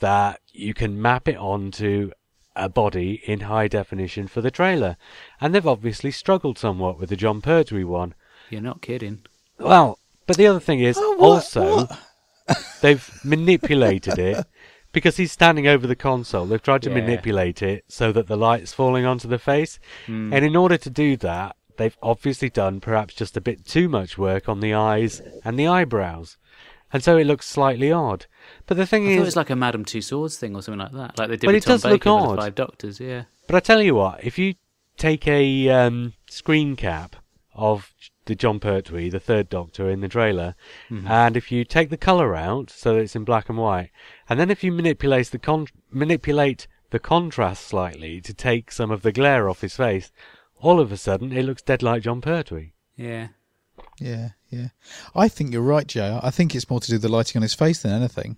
that you can map it onto a body in high definition for the trailer. And they've obviously struggled somewhat with the Jon Pertwee one. You're not kidding. Well, but the other thing is Oh, what- also what? They've manipulated it because he's standing over the console. They've tried to Yeah. manipulate it so that the light's falling onto the face. Mm. And in order to do that, they've obviously done perhaps just a bit too much work on the eyes and the eyebrows. And so it looks slightly odd. But the thing I thought it is, was like a Madame Tussauds thing or something like that. Like they did Well, with it Tom does Baker with odd. Five Doctors, yeah. but I tell you what, if you take a um, screen cap of the Jon Pertwee, the third Doctor in the trailer, Mm-hmm. and if you take the color out so that it's in black and white, and then if you manipulate the con- manipulate the contrast slightly to take some of the glare off his face, all of a sudden it looks dead like Jon Pertwee. Yeah. Yeah, yeah. I think you're right, Joe. I think it's more to do with the lighting on his face than anything.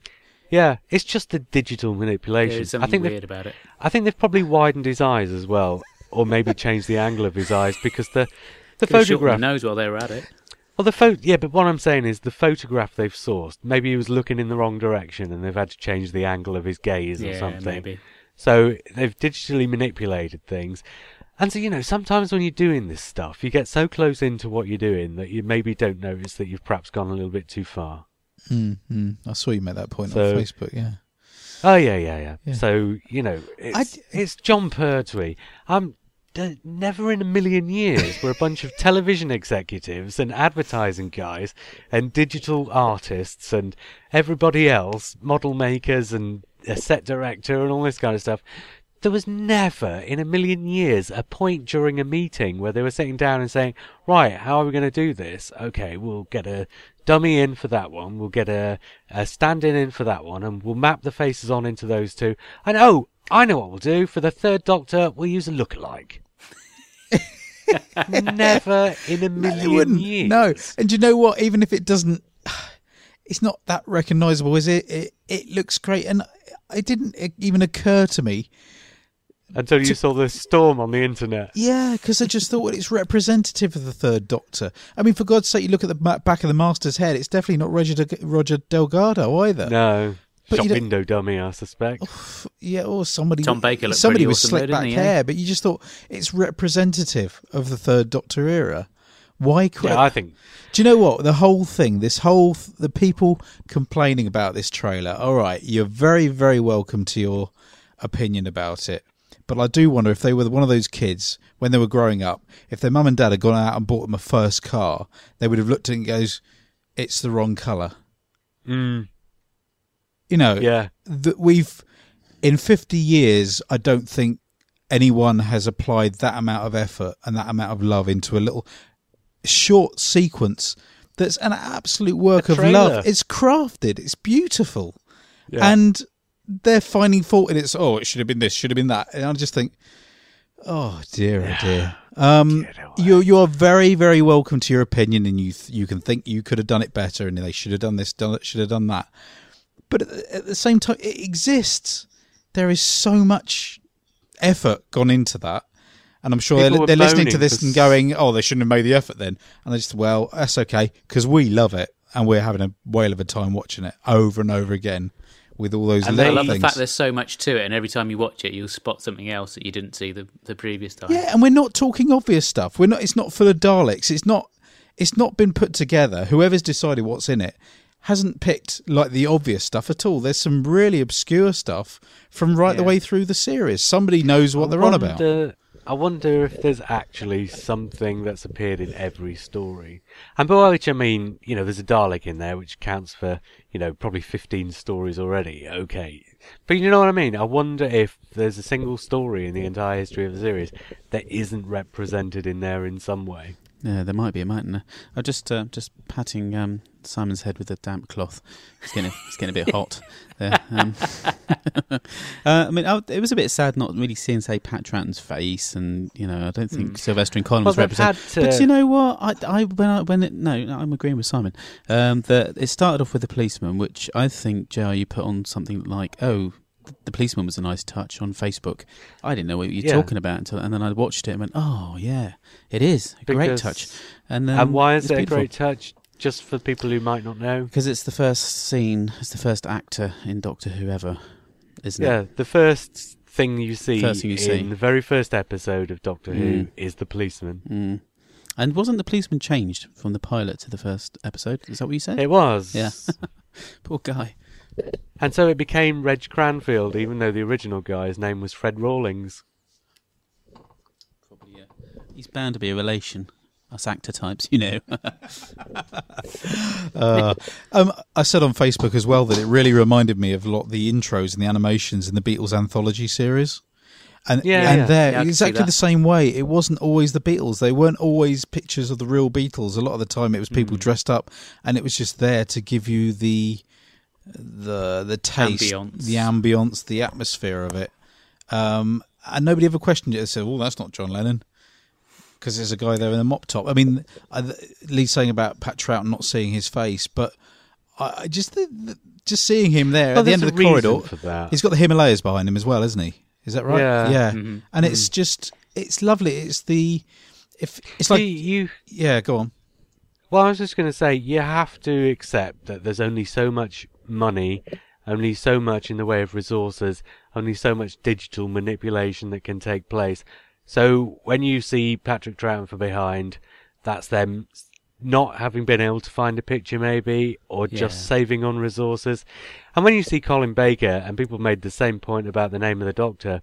Yeah, it's just the digital manipulation. There's I something think they've- weird about it. I think they've probably widened his eyes as well, or maybe changed the angle of his eyes because the the Could've shortened photograph. the nose while they were at it. Well, the photo. Yeah, but what I'm saying is the photograph they've sourced. Maybe he was looking in the wrong direction, and they've had to change the angle of his gaze or Yeah, something. maybe. So they've digitally manipulated things. And so, you know, sometimes when you're doing this stuff, you get so close into what you're doing that you maybe don't notice that you've perhaps gone a little bit too far. Mm, mm. I saw you make that point So- on Facebook. Yeah. Oh yeah, yeah, yeah. Yeah. So you know, it's, d- it's Jon Pertwee. I'm d- never in a million years were a bunch of television executives and advertising guys and digital artists and everybody else, model makers and a set director and all this kind of stuff. There was never in a million years a point during a meeting where they were sitting down and saying, right, how are we going to do this? Okay, we'll get a dummy in for that one. We'll get a, a stand-in in for that one and we'll map the faces on into those two. And oh, I know what we'll do. For the third doctor, we'll use a lookalike. Never in a million they years. No, and you know what? Even if it doesn't, it's not that recognisable, is it? It it looks great, and it didn't even occur to me. Until you saw the storm on the internet. Yeah, because I just thought well, it's representative of the Third Doctor. I mean, for God's sake, you look at the back of the Master's head; it's definitely not Roger De- Roger Delgado either. No. But Shop you don't- window dummy, I suspect. Yeah, or somebody. Tom Baker looked somebody pretty with awesome slick though, back didn't he, eh? hair, but you just thought it's representative of the Third Doctor era. Why? cre- Yeah, I think Do you know what? The whole thing, this whole, th- the people complaining about this trailer, all right, you're very, very welcome to your opinion about it. But I do wonder if they were one of those kids when they were growing up, if their mum and dad had gone out and bought them a first car, they would have looked at it and goes, it's the wrong colour. mm, You know, yeah. that we've, in 50 years, I don't think anyone has applied that amount of effort and that amount of love into a little short sequence that's an absolute work of love. It's crafted, it's beautiful. Yeah. And they're finding fault in it. Oh, it should have been this, should have been that. And I just think, oh dear, oh dear. Um, you you are very very welcome to your opinion, and you th- you can think you could have done it better, and they should have done this, done it, should have done that. But at the, same time, it exists. There is so much effort gone into that, and I'm sure People they're, they're listening to this and going, "Oh, they shouldn't have made the effort then." And they just, well, that's okay because we love it, and we're having a whale of a time watching it over and over again with all those And I little love things. the fact there's so much to it, and every time you watch it, you'll spot something else that you didn't see the, the previous time. Yeah, and we're not talking obvious stuff. We're not. It's not full of Daleks. It's not. It's not been put together. Whoever's decided what's in it hasn't picked like the obvious stuff at all. There's some really obscure stuff from right the way through the series. Somebody knows what I they're on about. I wonder if there's actually something that's appeared in every story. And by which I mean, you know, there's a Dalek in there, which counts for, you know, probably 15 stories already. Okay. But you know what I mean? I wonder if there's a single story in the entire history of the series that isn't represented in there in some way. Yeah, there might be a mountain. I'm just uh, just patting um, Simon's head with a damp cloth. It's getting it's getting a bit hot there. Um, uh, I mean, I, it was a bit sad not really seeing say Pat Troughton's face, and you know, I don't think Sylvester and Colin Well, was represented. to- But you know what? I, I when I when it, no, I'm agreeing with Simon. Um, that it started off with the policeman, which I think JR you put on something like oh. The policeman was a nice touch on Facebook. I didn't know what you were Yeah. talking about until, and then I watched it and went, "Oh yeah, it is a great touch." And, um, and why is it a great touch? Just for people who might not know. Because it's the first scene, it's the first actor in Doctor Who ever, isn't Yeah, it? Yeah, the first thing you see First thing you in see. the very first episode of Doctor Who Mm. is the policeman. Mm. And wasn't the policeman changed from the pilot to the first episode? Is that what you said? It was. Yeah. Poor guy. And so it became Reg Cranfield, even though the original guy's name was Fred Rawlings. Probably, yeah. He's bound to be a relation. Us actor types, you know. Uh, um, I said on Facebook as well that it really reminded me of a lot of the intros and the animations in the Beatles anthology series. And Yeah, and yeah. they're Yeah, I can see exactly the same way. It wasn't always the Beatles. They weren't always pictures of the real Beatles. A lot of the time, it was people dressed up, and it was just there to give you the the the taste, Ambience. the ambience, the atmosphere of it. Um, and nobody ever questioned it. They said, "Oh, that's not John Lennon." Because there's a guy there in a mop top. I mean, I, Lee's saying about Pat Troughton not seeing his face, but I, just just seeing him there Well, at the end of the corridor. He's got the Himalayas behind him as well, isn't he? Is that right? Yeah. Yeah. Mhm. And it's just it's lovely. It's the if it's like you. yeah, go on. Well, I was just going to say you have to accept that there's only so much money, only so much in the way of resources, only so much digital manipulation that can take place. So when you see Patrick Troughton from behind, that's them not having been able to find a picture, maybe, or just Yeah. saving on resources. And when you see Colin Baker, and people made the same point about the name of the Doctor,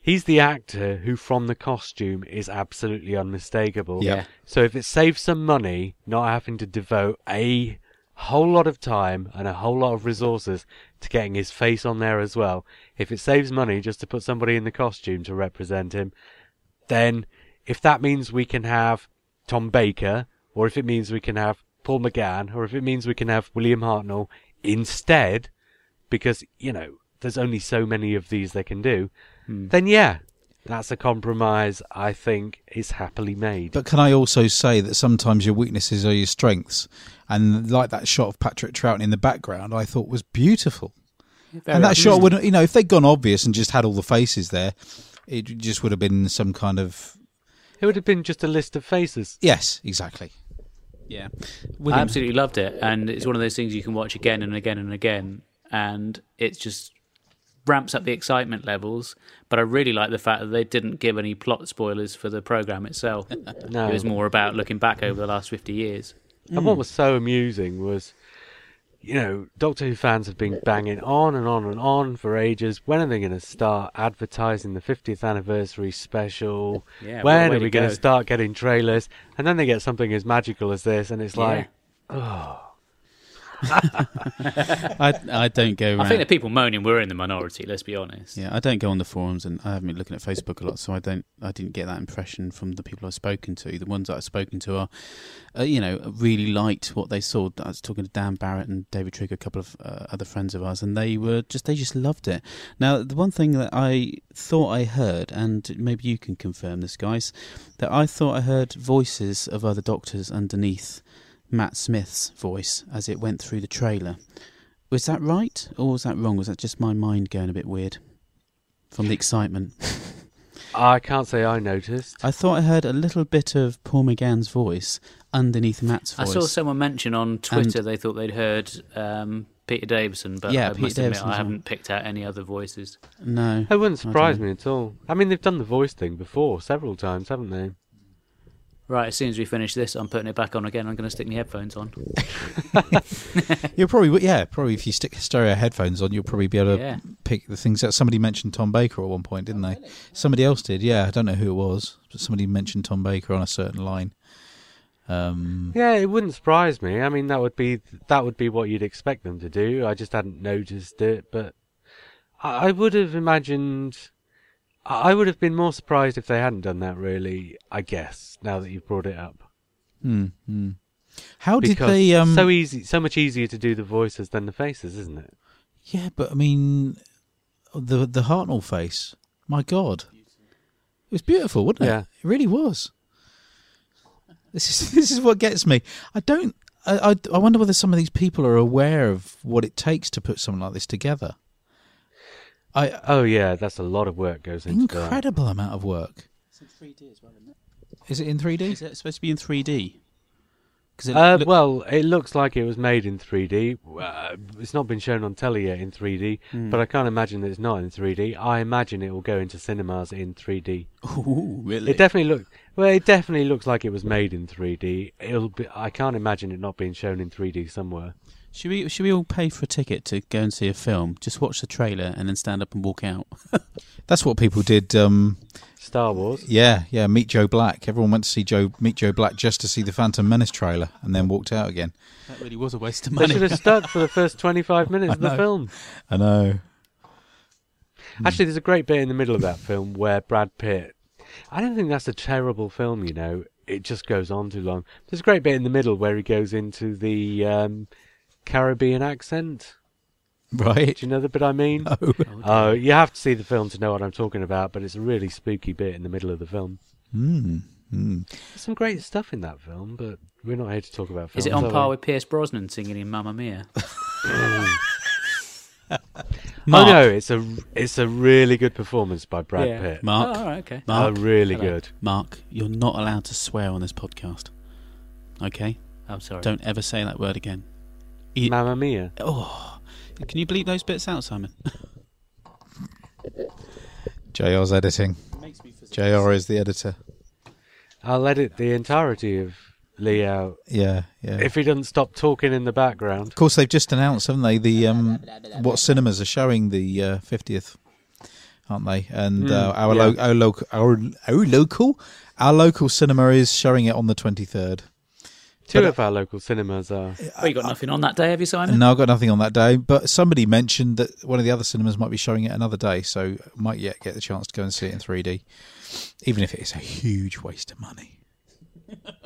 he's the actor who, from the costume, is absolutely unmistakable. Yeah. So if it saves some money, not having to devote a whole lot of time and a whole lot of resources to getting his face on there as well, if it saves money just to put somebody in the costume to represent him, then if that means we can have Tom Baker, or if it means we can have Paul McGann, or if it means we can have William Hartnell instead, because, you know, there's only so many of these they can do, hmm. then yeah, that's a compromise I think is happily made. But can I also say that sometimes your weaknesses are your strengths? And like that shot of Patrick Troughton in the background, I thought was beautiful. Very and that obvious. shot would, you know, if they'd gone obvious and just had all the faces there, it just would have been some kind of It would have been just a list of faces. yes, exactly. Yeah. I absolutely loved it, and it's one of those things you can watch again and again and again, and it just ramps up the excitement levels. But I really like the fact that they didn't give any plot spoilers for the program itself. No. It was more about looking back over the last fifty years. And what hmm. was so amusing was, you know, Doctor Who fans have been banging on and on and on for ages. When are they going to start advertising the 50th anniversary special? Yeah, when are we to going go. to start getting trailers? And then they get something as magical as this, and it's like, I I don't go. Around. I think the people moaning were in the minority. Let's be honest. Yeah, I don't go on the forums, and I haven't been looking at Facebook a lot, so I don't. I didn't get that impression from the people I've spoken to. The ones that I've spoken to are, uh, you know, really liked what they saw. I was talking to Dan Barrett and David Trigger, a couple of uh, other friends of ours, and they were just they just loved it. Now, the one thing that I thought I heard, and maybe you can confirm this, guys, that I thought I heard voices of other doctors underneath Matt Smith's voice as it went through the trailer. Was that right, or was that wrong? Was that just my mind going a bit weird from the excitement? I can't say I noticed. I thought I heard a little bit of Paul McGann's voice underneath Matt's voice. I saw someone mention on Twitter they thought they'd heard um, Peter Davison, but Yeah, I Peter must admit Davison's I haven't picked out any other voices. No, It wouldn't surprise me at all. I mean, they've done the voice thing before several times, haven't they? Right, as soon as we finish this, I'm putting it back on again. I'm going to stick my headphones on. You'll probably, yeah, probably if you stick stereo headphones on, you'll probably be able to Yeah. pick the things out. Somebody mentioned Tom Baker at one point, didn't they? Somebody else did, yeah. I don't know who it was, but somebody mentioned Tom Baker on a certain line. Um, Yeah, it wouldn't surprise me. I mean, that would be that would be what you'd expect them to do. I just hadn't noticed it, but I, I would have imagined. I would have been more surprised if they hadn't done that. Really, I guess now that you've brought it up, hmm, hmm. How did because they? Um, so easy, so much easier to do the voices than the faces, isn't it? yeah, but I mean, the the Hartnell face. My God, it was beautiful, wasn't it? Yeah. It really was. This is this is what gets me. I don't. I, I I wonder whether some of these people are aware of what it takes to put something like this together. I Oh yeah, that's a lot of work goes into that. incredible amount of work. It's in 3D as well, isn't it? Is it in 3D? Is it supposed to be in 3D? Because it Uh, look- well, it looks like it was made in 3D. Uh, it's not been shown on telly yet in 3D, Hmm. but I can't imagine that it's not in 3D. I imagine it will go into cinemas in 3D. Ooh, really? It definitely look well. It definitely looks like it was made in 3D. It'll be. I can't imagine it not being shown in 3D somewhere. Should we should we all pay for a ticket to go and see a film? Just watch the trailer and then stand up and walk out. That's what people did. Um, Star Wars. yeah, yeah. Meet Joe Black. Everyone went to see Joe Meet Joe Black just to see the Phantom Menace trailer, and then walked out again. That really was a waste of They money. should have stuck for the first 25 minutes of the film. I know. Actually, there's a great bit in the middle of that film where Brad Pitt. I don't think that's a terrible film, you know. It just goes on too long. There's a great bit in the middle where he goes into the um, Caribbean accent. Right. Do you know the bit I mean? Oh. Oh, you have to see the film to know what I'm talking about, but it's a really spooky bit in the middle of the film. Mm, mm. There's some great stuff in that film, but we're not here to talk about films. Is it on par we? with Pierce Brosnan singing in Mamma Mia? Mark, Oh no, it's a it's a really good performance by Brad Yeah. Pitt. Mark, Oh, all right, okay. Mark, oh, really Hello. good. Mark, you're not allowed to swear on this podcast. Okay? I'm sorry. Don't ever say that word again. You- Mamma Mia. Oh, can you bleep those bits out, Simon? JR's editing. JR is the editor. I'll edit the entirety of Lee out Yeah, yeah. if he doesn't stop talking in the background. Of course, they've just announced, haven't they? The um, what cinemas are showing the fiftieth, aren't they? And Mm, uh, our, yeah. lo- our local, our, our local, our local cinema is showing it on the twenty third. Two But, of our local cinemas are. Oh, you got nothing on that day, have you, Simon? No, I've got nothing on that day. But somebody mentioned that one of the other cinemas might be showing it another day, so might yet get the chance to go and see it in three D, even if it is a huge waste of money.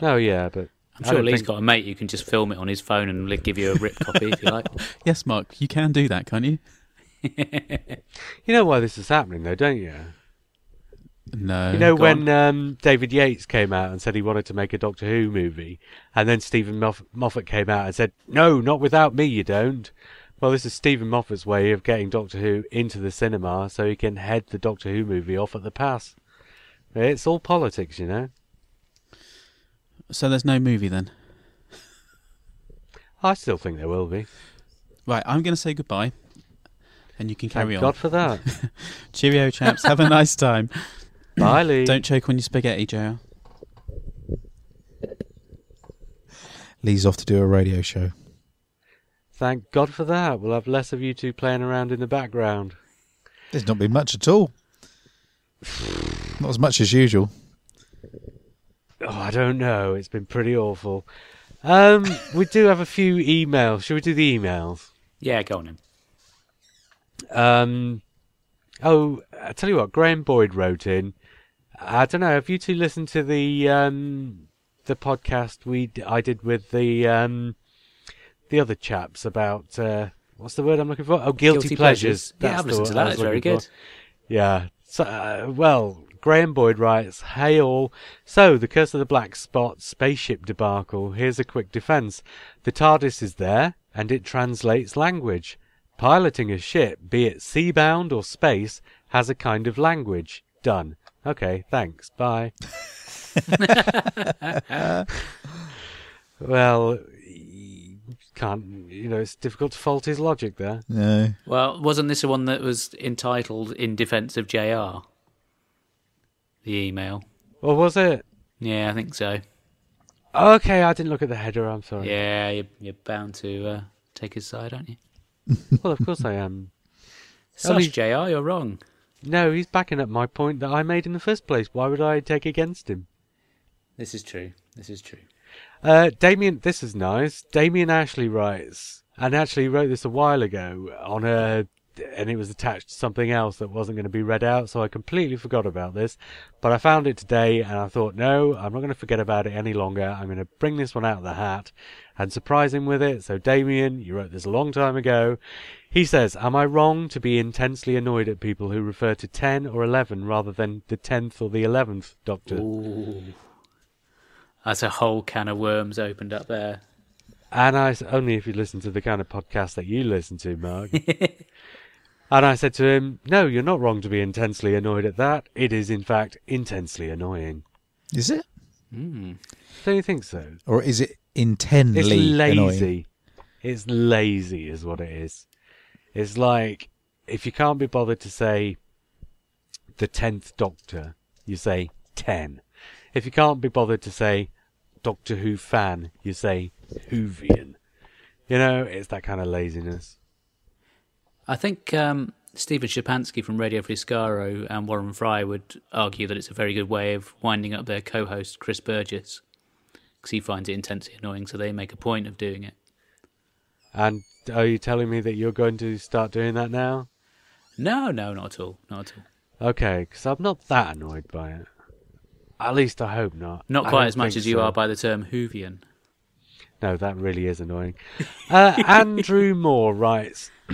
Oh yeah, but I'm sure don't Lee's think- got a mate who can just film it on his phone and give you a rip copy if you like. yes, Mark, you can do that, can't you? You know why this is happening, though, don't you? No. you know when um, David Yates came out and said he wanted to make a Doctor Who movie, and then Steven Moff- Moffat came out and said, "No, not without me, you don't." Well, this is Steven Moffat's way of getting Doctor Who into the cinema so he can head the Doctor Who movie off at the pass. It's all politics, you know. So there's no movie then. I still think there will be. Right, I'm going to say goodbye, and you can Thank carry on. God for that. Cheerio, chaps. Have a nice time. Bye, Lee. Don't choke on your spaghetti, JR. Lee's off to do a radio show. Thank God for that. We'll have less of you two playing around in the background. There's not been much at all. Not as much as usual. Oh, I don't know. It's been pretty awful. Um, we do have a few emails. Shall we do the emails? Yeah, go on then. Um, oh, I tell you what, Graham Boyd wrote in. I don't know. Have you two listened to the um the podcast we d- I did with the um the other chaps about uh what's the word I'm looking for? Oh, guilty, Guilty pleasures. Pleasures. Yeah, I've listened to that. It's very looking for. good. Yeah. So, uh, well, Graham Boyd writes, Hey all. So, the Curse of the Black Spot spaceship debacle. Here's a quick defense. The TARDIS is there, and it translates language. Piloting a ship, be it sea bound or space, has a kind of language. Done. Okay, thanks. Bye. well, can't, you know, it's difficult to fault his logic there. No. Well, wasn't this the one that was entitled "In Defence of Jr." The email. Or was it? Yeah, I think so. Okay, I didn't look at the header, I'm sorry. Yeah, you're, you're bound to uh, take his side, aren't you? Well, of course I am. Such Only- Jr. You're wrong. No, he's backing up my point that I made in the first place. Why would I take against him? This is true. This is true. Uh, Damien, this is nice. Damien Ashley writes, and actually wrote this a while ago on a, and it was attached to something else that wasn't going to be read out, so I completely forgot about this. But I found it today, and I thought, no, I'm not going to forget about it any longer. I'm going to bring this one out of the hat and surprise him with it. So, Damien, you wrote this a long time ago. He says, Am I wrong to be intensely annoyed at people who refer to 10 or 11 rather than the 10th or the 11th Doctor? Ooh. That's a whole can of worms opened up there. And I s- only if you listen to the kind of podcast that you listen to, Mark. and I said to him, "No, you're not wrong to be intensely annoyed at that. It is, in fact, intensely annoying. Is it? Mm. Don't you think so? Or is it intently It's annoying? lazy. It's lazy, is what it is. It's like if you can't be bothered to say the tenth Doctor, you say ten. If you can't be bothered to say Doctor Who fan, you say Whovian. You know, it's that kind of laziness. I think um, Steven Schapansky from Radio Free Skaro and Warren Frey would argue that it's a very good way of winding up their co-host Chris Burgess because he finds it intensely annoying, so they make a point of doing it. And are you telling me that you're going to start doing that now? No, no, not at all, not at all. Okay, because I'm not that annoyed by it. At least I hope not. Not quite as much as you so. are by the term Whovian. No, that really is annoying. Uh, Andrew Moore writes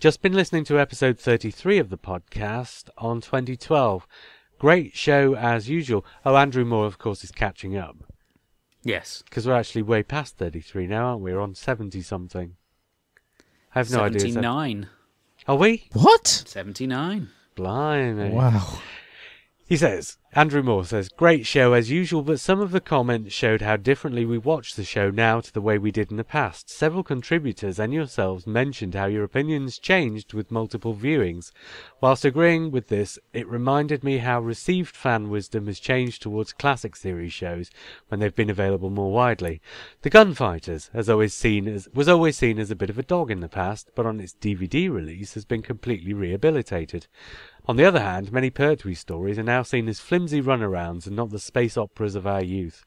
Just been listening to episode 33 of the podcast on 2012. Great show as usual. Oh, Andrew Moore, of course, is catching up. Yes, Because we're actually way past 33 now, aren't we? We're on 70 something. I have no idea. seventy-nine. Are we? What? 79. Blimey. Wow. He says, Andrew Moore says, great show as usual, but some of the comments showed how differently we watch the show now to the way we did in the past. Several contributors and yourselves mentioned how your opinions changed with multiple viewings. Whilst agreeing with this, it reminded me how received fan wisdom has changed towards classic series shows when they've been available more widely. The Gunfighters has always seen as, was always seen as a bit of a dog in the past, but on its DVD release has been completely rehabilitated. On the other hand, many Pertwee stories are now seen as flimsy runarounds and not the space operas of our youth.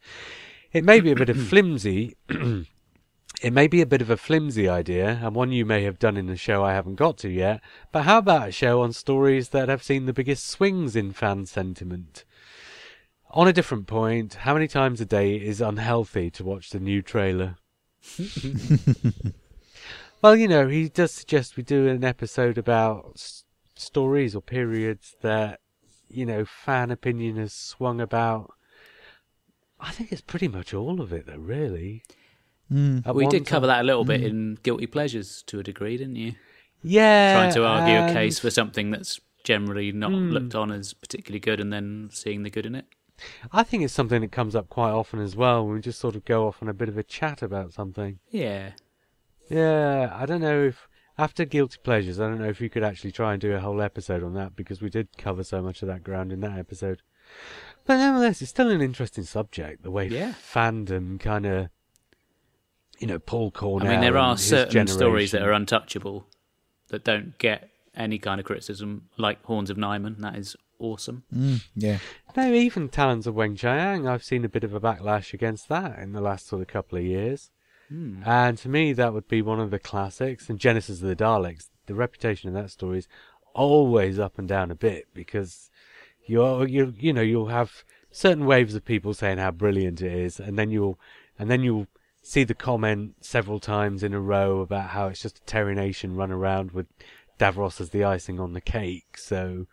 It may be a bit of flimsy. it may be a bit of a flimsy idea, and one you may have done in a show I haven't got to yet, but how about a show on stories that have seen the biggest swings in fan sentiment? On a different point, how many times a day is unhealthy to watch the new trailer? well, you know, he does suggest we do an episode about stories or periods that you know fan opinion has swung about. I think it's pretty much all of it, though. Really, Mm. We one did cover that a little bit in Guilty Pleasures to a degree, didn't you? Yeah, Trying to argue a case for something that's generally not Hmm. looked on as particularly good and then seeing the good in it. I think it's something that comes up quite often as well. When we just sort of go off on a bit of a chat about something. Yeah. Yeah, I don't know if after guilty pleasures, I don't know if you could actually try and do a whole episode on that because we did cover so much of that ground in that episode. But nevertheless, it's still an interesting subject. The way Yeah. fandom kind of, you know, Paul Cornell. I mean, there are his certain stories that are untouchable that don't get any kind of criticism, like Horns of Nimon. That is awesome. Mm. Yeah. No, even Talons of Weng Chiang, I've seen a bit of a backlash against that in the last sort of couple of years. Hmm. And to me, that would be one of the classics. And Genesis of the Daleks, the reputation of that story is always up and down a bit because you're, you you know, you'll have certain waves of people saying how brilliant it is, and then you'll, and then you'll see the comment several times in a row about how it's just a Terry Nation run around with Davros as the icing on the cake. So,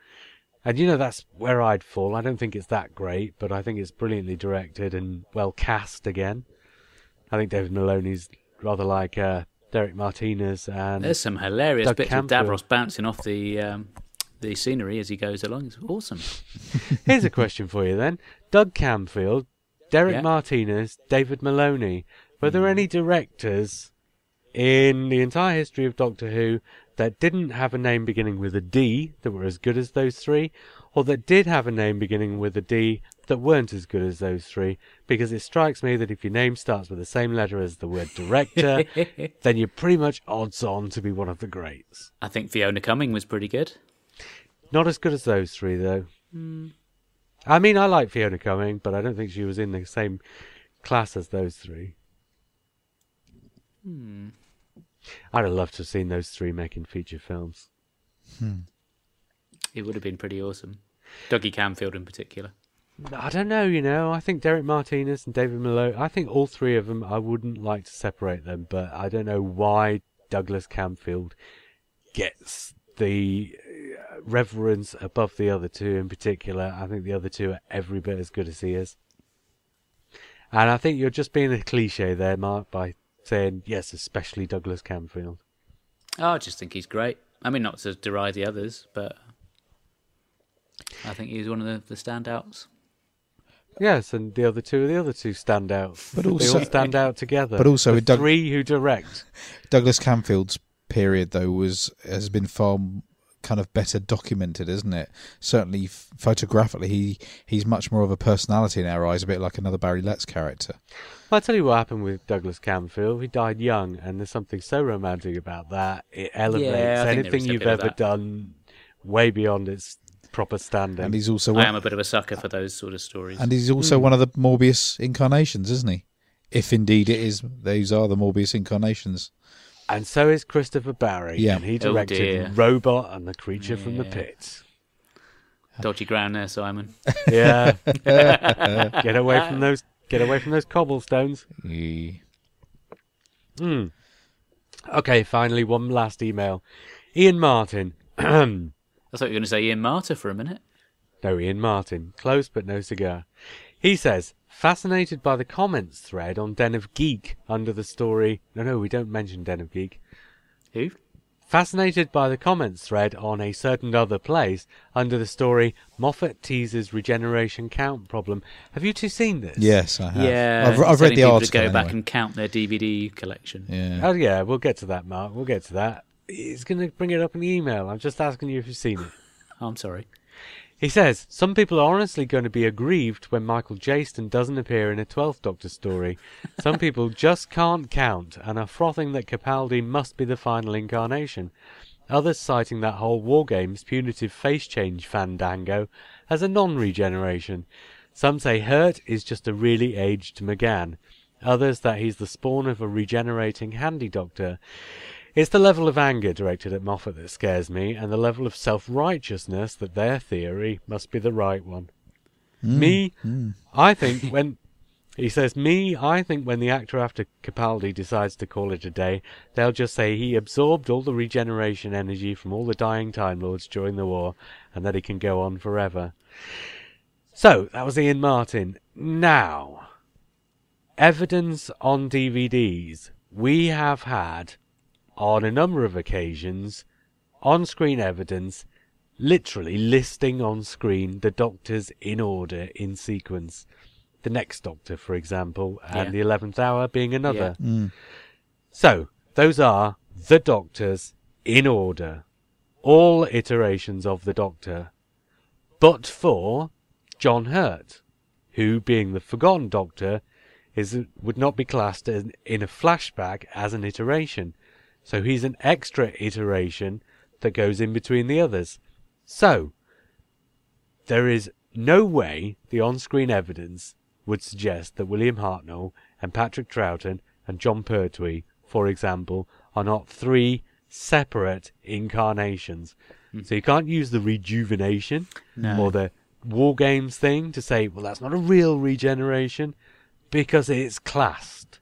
and you know, that's where I'd fall. I don't think it's that great, but I think it's brilliantly directed and well cast again. I think David Maloney's rather like uh, Derek Martinus and There's some hilarious Doug bits Camfield. of Davros bouncing off the um, the scenery as he goes along. It's awesome. Here's a question for you then. Doug Camfield, Derek Yeah. Martinus, David Maloney. Were there any directors in the entire history of Doctor Who that didn't have a name beginning with a D that were as good as those three? Or that did have a name beginning with a D that weren't as good as those three? Because it strikes me that if your name starts with the same letter as the word director, then you're pretty much odds on to be one of the greats. I think Fiona Cumming was pretty good. Not as good as those three, though. Hmm. I mean, I like Fiona Cumming, but I don't think she was in the same class as those three. Hmm. I'd have loved to have seen those three making feature films. Hmm. It would have been pretty awesome. Dougie Camfield in particular. I don't know, you know. I think Derek Martinus and David Maloney. I think all three of them. I wouldn't like to separate them, but I don't know why Douglas Camfield gets the uh, reverence above the other two. In particular, I think the other two are every bit as good as he is. And I think you're just being a cliche there, Mark, by saying yes, especially Douglas Camfield. Oh, I just think he's great. I mean, not to deride the others, but I think he's one of the, the standouts. Yes, and the other two are the other two standouts. But they also- all stand out together. but also the with Doug- three who direct. Douglas Camfield's period though was has been far kind of better documented, isn't it? Certainly photographically, he he's much more of a personality in our eyes, a bit like another Barry Letts character. I'll tell you what happened with Douglas Camfield. He died young, and there's something so romantic about that. It elevates Yeah, I think there anything you've ever done way beyond its proper standing. And he's also I am a bit of a sucker for those sort of stories. and he's also one of the Morbius incarnations, isn't he? If indeed it is, those are the Morbius incarnations. And so is Christopher Barry. Yeah. And he Oh, directed dear. Robot and the Creature from the Yeah. Pit. Dodgy ground there, Simon. Yeah. get away from those get away from those cobblestones. Hmm. Okay, finally one last email. Ian Martin. no, I thought you were going to say Ian Martyr for a minute. No, Ian Martin. Close but no cigar. He says, fascinated by the comments thread on Den of Geek under the story. No, no, we don't mention Den of Geek. Who? Fascinated by the comments thread on a certain other place under the story Moffat teases regeneration count problem. Have you two seen this? Yes, I have. Yeah, I've, I've read telling the people article. to go back and count their DVD collection. Yeah. Oh yeah, we'll get to that, Mark. We'll get to that. He's going to bring it up in the email. I'm just asking you if you've seen it. Oh, I'm sorry. He says, Some people are honestly going to be aggrieved when Michael Jayston doesn't appear in a 12th Doctor story. Some people just can't count and are frothing that Capaldi must be the final incarnation. Others citing that whole War Games punitive face change fandango as a non regeneration. Some say Hurt is just a really aged McGann. Others that he's the spawn of a regenerating handy doctor. It's the level of anger directed at Moffat that scares me, and the level of self righteousness that their theory must be the right one. Hmm. Me, hmm. I think when. He says, Me, I think when the actor after Capaldi decides to call it a day, they'll just say he absorbed all the regeneration energy from all the dying Time Lords during the war, and that he can go on forever. So, that was Ian Martin. Now, evidence on DVDs. We have had on a number of occasions on screen evidence literally listing on screen the doctors in order in sequence. The next doctor, for example, and Yeah. the eleventh hour being another. Mm. So, those are the doctors in order. All iterations of the doctor. But for John Hurt, who, being the forgotten doctor, is would not be classed as, in a flashback as an iteration. So he's an extra iteration that goes in between the others. So, there is no way the on-screen evidence would suggest that William Hartnell and Patrick Troughton and Jon Pertwee, for example, are not three separate incarnations. Hmm. So you can't use the rejuvenation No. or the War Games thing to say, well, that's not a real regeneration because it's classed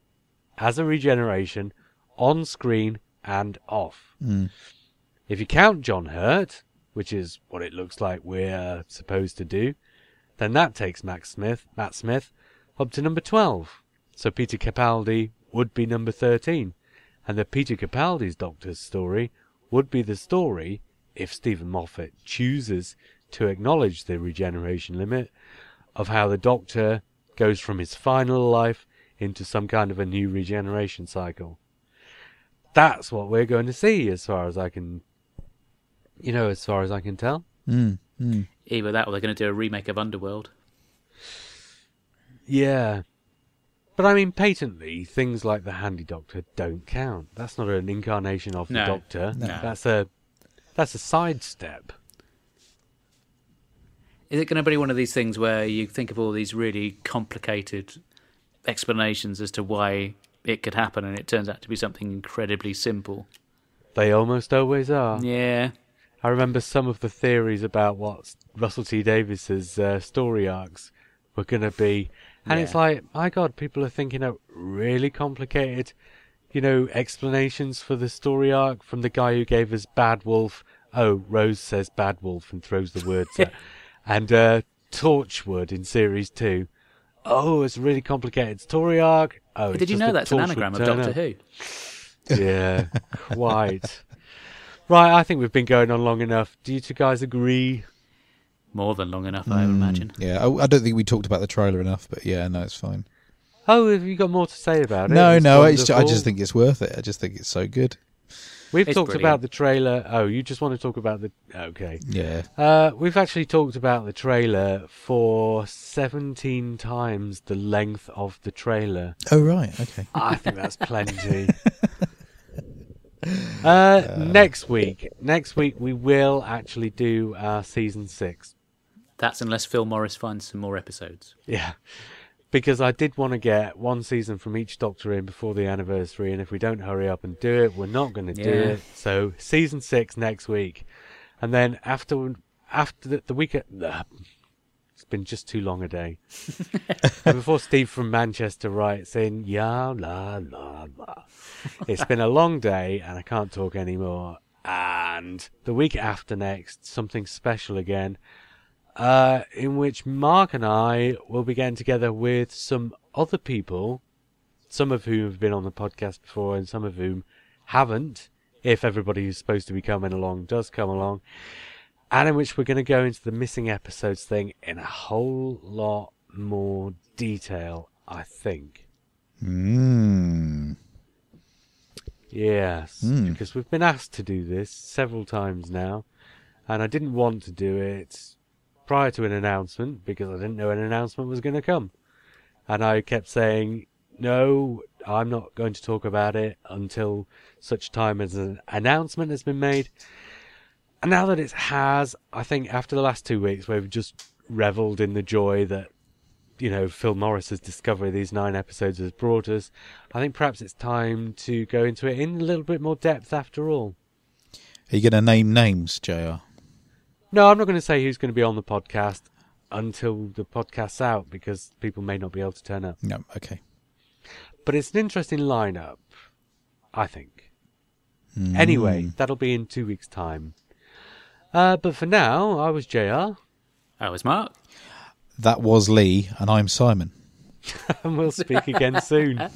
as a regeneration on screen and off. Mm. If you count John Hurt, which is what it looks like we're supposed to do, then that takes Max Smith, Matt Smith, up to number 12. So Peter Capaldi would be number 13. And the Peter Capaldi's Doctor's story would be the story, if Steven Moffat chooses to acknowledge the regeneration limit, of how the Doctor goes from his final life into some kind of a new regeneration cycle. That's what we're going to see, as far as I can, you know, as far as I can tell. Mm. Mm. Either that or they're going to do a remake of Underworld. Yeah. But I mean, patently, things like the Handy Doctor don't count. That's not an incarnation of the Doctor. no. That's a that's a sidestep. Is it going to be one of these things where you think of all these really complicated explanations as to why it could happen and it turns out to be something incredibly simple? They almost always are. Yeah. I remember some of the theories about what Russell T Davies's uh, story arcs were going to be, and it's like, my God, people are thinking of really complicated, you know, explanations for the story arc from the guy who gave us Bad Wolf. Oh, Rose says Bad Wolf and throws the words at, and uh, Torchwood in series two. Oh, it's a really complicated story arc. Oh, it's Did you know that's an anagram of Doctor up. Who? Yeah, quite. Right, I think we've been going on long enough. Do you two guys agree? More than long enough, I would hmm, imagine. Yeah, I, I don't think we talked about the trailer enough, but yeah, no, it's fine. Oh, have you got more to say about it? No, It's no, it's ju- I just think it's worth it. I just think it's so good. We've It's talked brilliant. about the trailer. Oh, you just want to talk about the? Okay. Yeah. Uh, we've actually talked about the trailer for seventeen times the length of the trailer. Oh right, okay. I think that's plenty. Uh, next week, next week we will actually do our season six. That's unless Phil Morris finds some more episodes. Yeah. Because I did want to get one season from each Doctor in before the anniversary, and if we don't hurry up and do it, we're not going to do it. So season six next week, and then after after the, the week, ugh, it's been just too long a day. and before Steve from Manchester writes in, ya la la la, it's been a long day, and I can't talk anymore. And the week after next, something special again uh, in which Mark and I will be getting together with some other people, some of whom have been on the podcast before and some of whom haven't, if everybody who's supposed to be coming along does come along, and in which we're going to go into the missing episodes thing in a whole lot more detail, I think. Mm. Yes, Hmm. because we've been asked to do this several times now, and I didn't want to do it prior to an announcement because I didn't know an announcement was going to come. And I kept saying, no, I'm not going to talk about it until such time as an announcement has been made. And now that it has, I think after the last two weeks, we've just reveled in the joy that, you know, Phil Morris's discovery of these nine episodes has brought us. I think perhaps it's time to go into it in a little bit more depth after all. Are you going to name names, Jr? No, I'm not going to say who's going to be on the podcast until the podcast's out because people may not be able to turn up. No. Okay. But it's an interesting lineup, I think. Anyway, that'll be in two weeks' time. Uh, but for now, I was JR, I was Mark. That was Lee, and I'm Simon. and we'll speak again soon.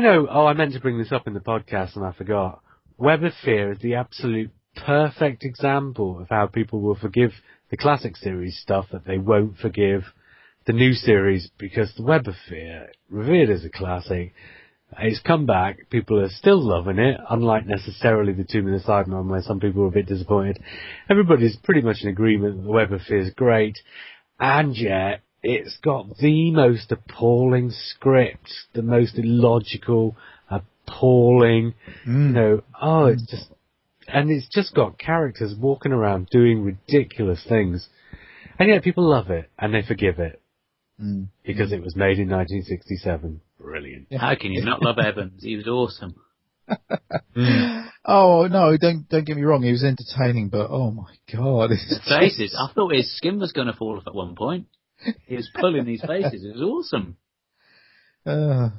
you know, oh, I meant to bring this up in the podcast and I forgot. Web of Fear is the absolute perfect example of how people will forgive the classic series stuff that they won't forgive the new series because the Web of Fear, revered as a classic, it's come back. People are still loving it, unlike necessarily the Tomb of the Cybermen where some people were a bit disappointed. Everybody's pretty much in agreement that the Web of Fear is great, and yet it's got the most appalling script, the most illogical, appalling, you mm. know, oh, it's mm. just, and it's just got characters walking around doing ridiculous things. And yet people love it, and they forgive it. Mm. Because it was made in 1967. Brilliant. How can you not love Evans? He was awesome. Oh no! Don't don't get me wrong. He was entertaining, but oh my god, The faces. I thought his skin was going to fall off at one point. He was pulling these faces. It was awesome. Uh,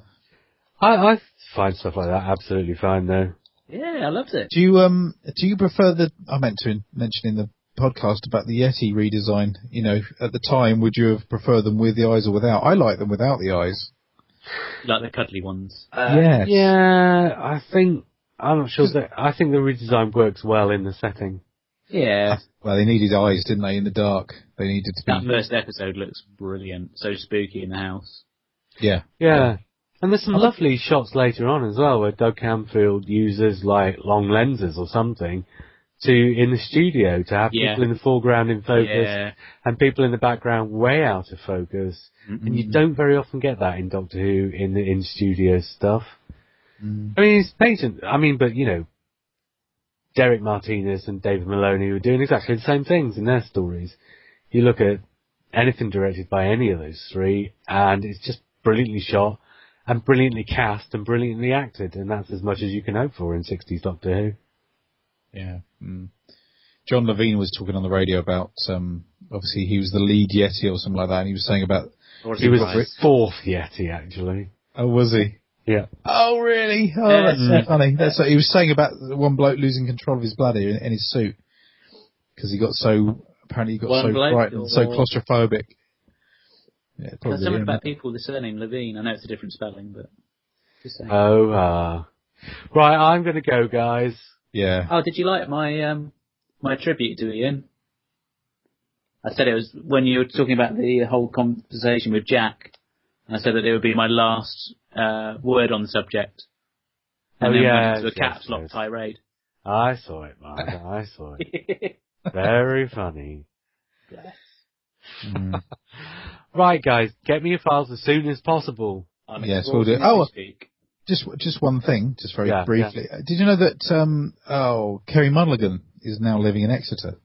I, I find stuff like that absolutely fine though. Yeah, I loved it. do you um do you prefer the? I meant to mention in the podcast about the Yeti redesign. You know, at the time, would you have preferred them with the eyes or without? I like them without the eyes. Like the cuddly ones. yes. Yeah, I think, I'm not sure that, I think the redesign works well in the setting. Yeah. Well, they needed eyes, didn't they? In the dark, they needed to be. That first episode looks brilliant. So spooky in the house. Yeah. Yeah. And there's some lovely shots later on as well where Doug Camfield uses like long lenses or something to, in the studio, to have Yeah. people in the foreground in focus Yeah. and people in the background way out of focus. And you don't very often get that in Doctor Who in the in studio stuff. Mm. I mean, it's patent. I mean, but you know, Derek Martinus and David Maloney were doing exactly the same things in their stories. You look at anything directed by any of those three, and it's just brilliantly shot and brilliantly cast and brilliantly acted, and that's as much as you can hope for in 60s Doctor Who. Yeah. Mm. John Levene was talking on the radio about um obviously he was the lead Yeti or something like that, and he was saying about He was fourth Yeti, actually. oh was he? Yeah. Oh really? Oh, Yeah. that's so funny. That's what he was saying about the one bloke losing control of his bladder in, in his suit because he got so apparently he got One so bloke frightened, so claustrophobic. Yeah, There's probably. something him. about people with the surname Levine. I know it's a different spelling, but just saying. Oh, uh. Right, I'm gonna go, guys. Yeah. oh, did you like my um my tribute to Ian? I said it was when you were talking about the whole conversation with Jack. and I said that it would be my last uh, word on the subject. and Oh, then yeah, went into a yes, caps lock yes. tirade. I saw it, Mark. I saw it. Very funny. Yes. Mm. Right, guys, get me your files as soon as possible. I'm Yes, we'll do. exhausted Oh, speak. Just just one thing, just very Yeah, briefly. Did you know that um oh Carey Mulligan is now living in Exeter?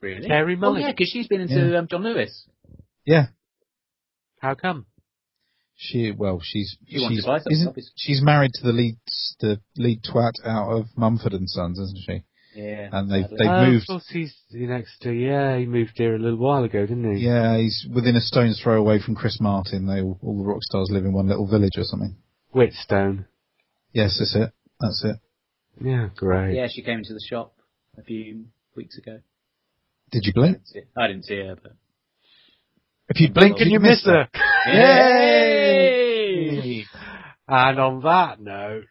Really? Carey Oh Mulligan. yeah, because she's been into Yeah. um, John Lewis. Yeah. How come? She well, she's She wants she's to buy something, isn't- obviously. she's married to the lead the lead twat out of Mumford and Sons, isn't she? Yeah. And they've sadly. they've oh, moved. Of course, he's in Exeter. Yeah, he moved here a little while ago, didn't he? Yeah, he's within a stone's throw away from Chris Martin. They all, all the rock stars live in one little village or something. Whitstone. Yes, that's it. That's it. Yeah, great. Yeah, she came into the shop a few weeks ago. Did you blink? I didn't see her, but If you blink, and you miss her? Yay! And on that note,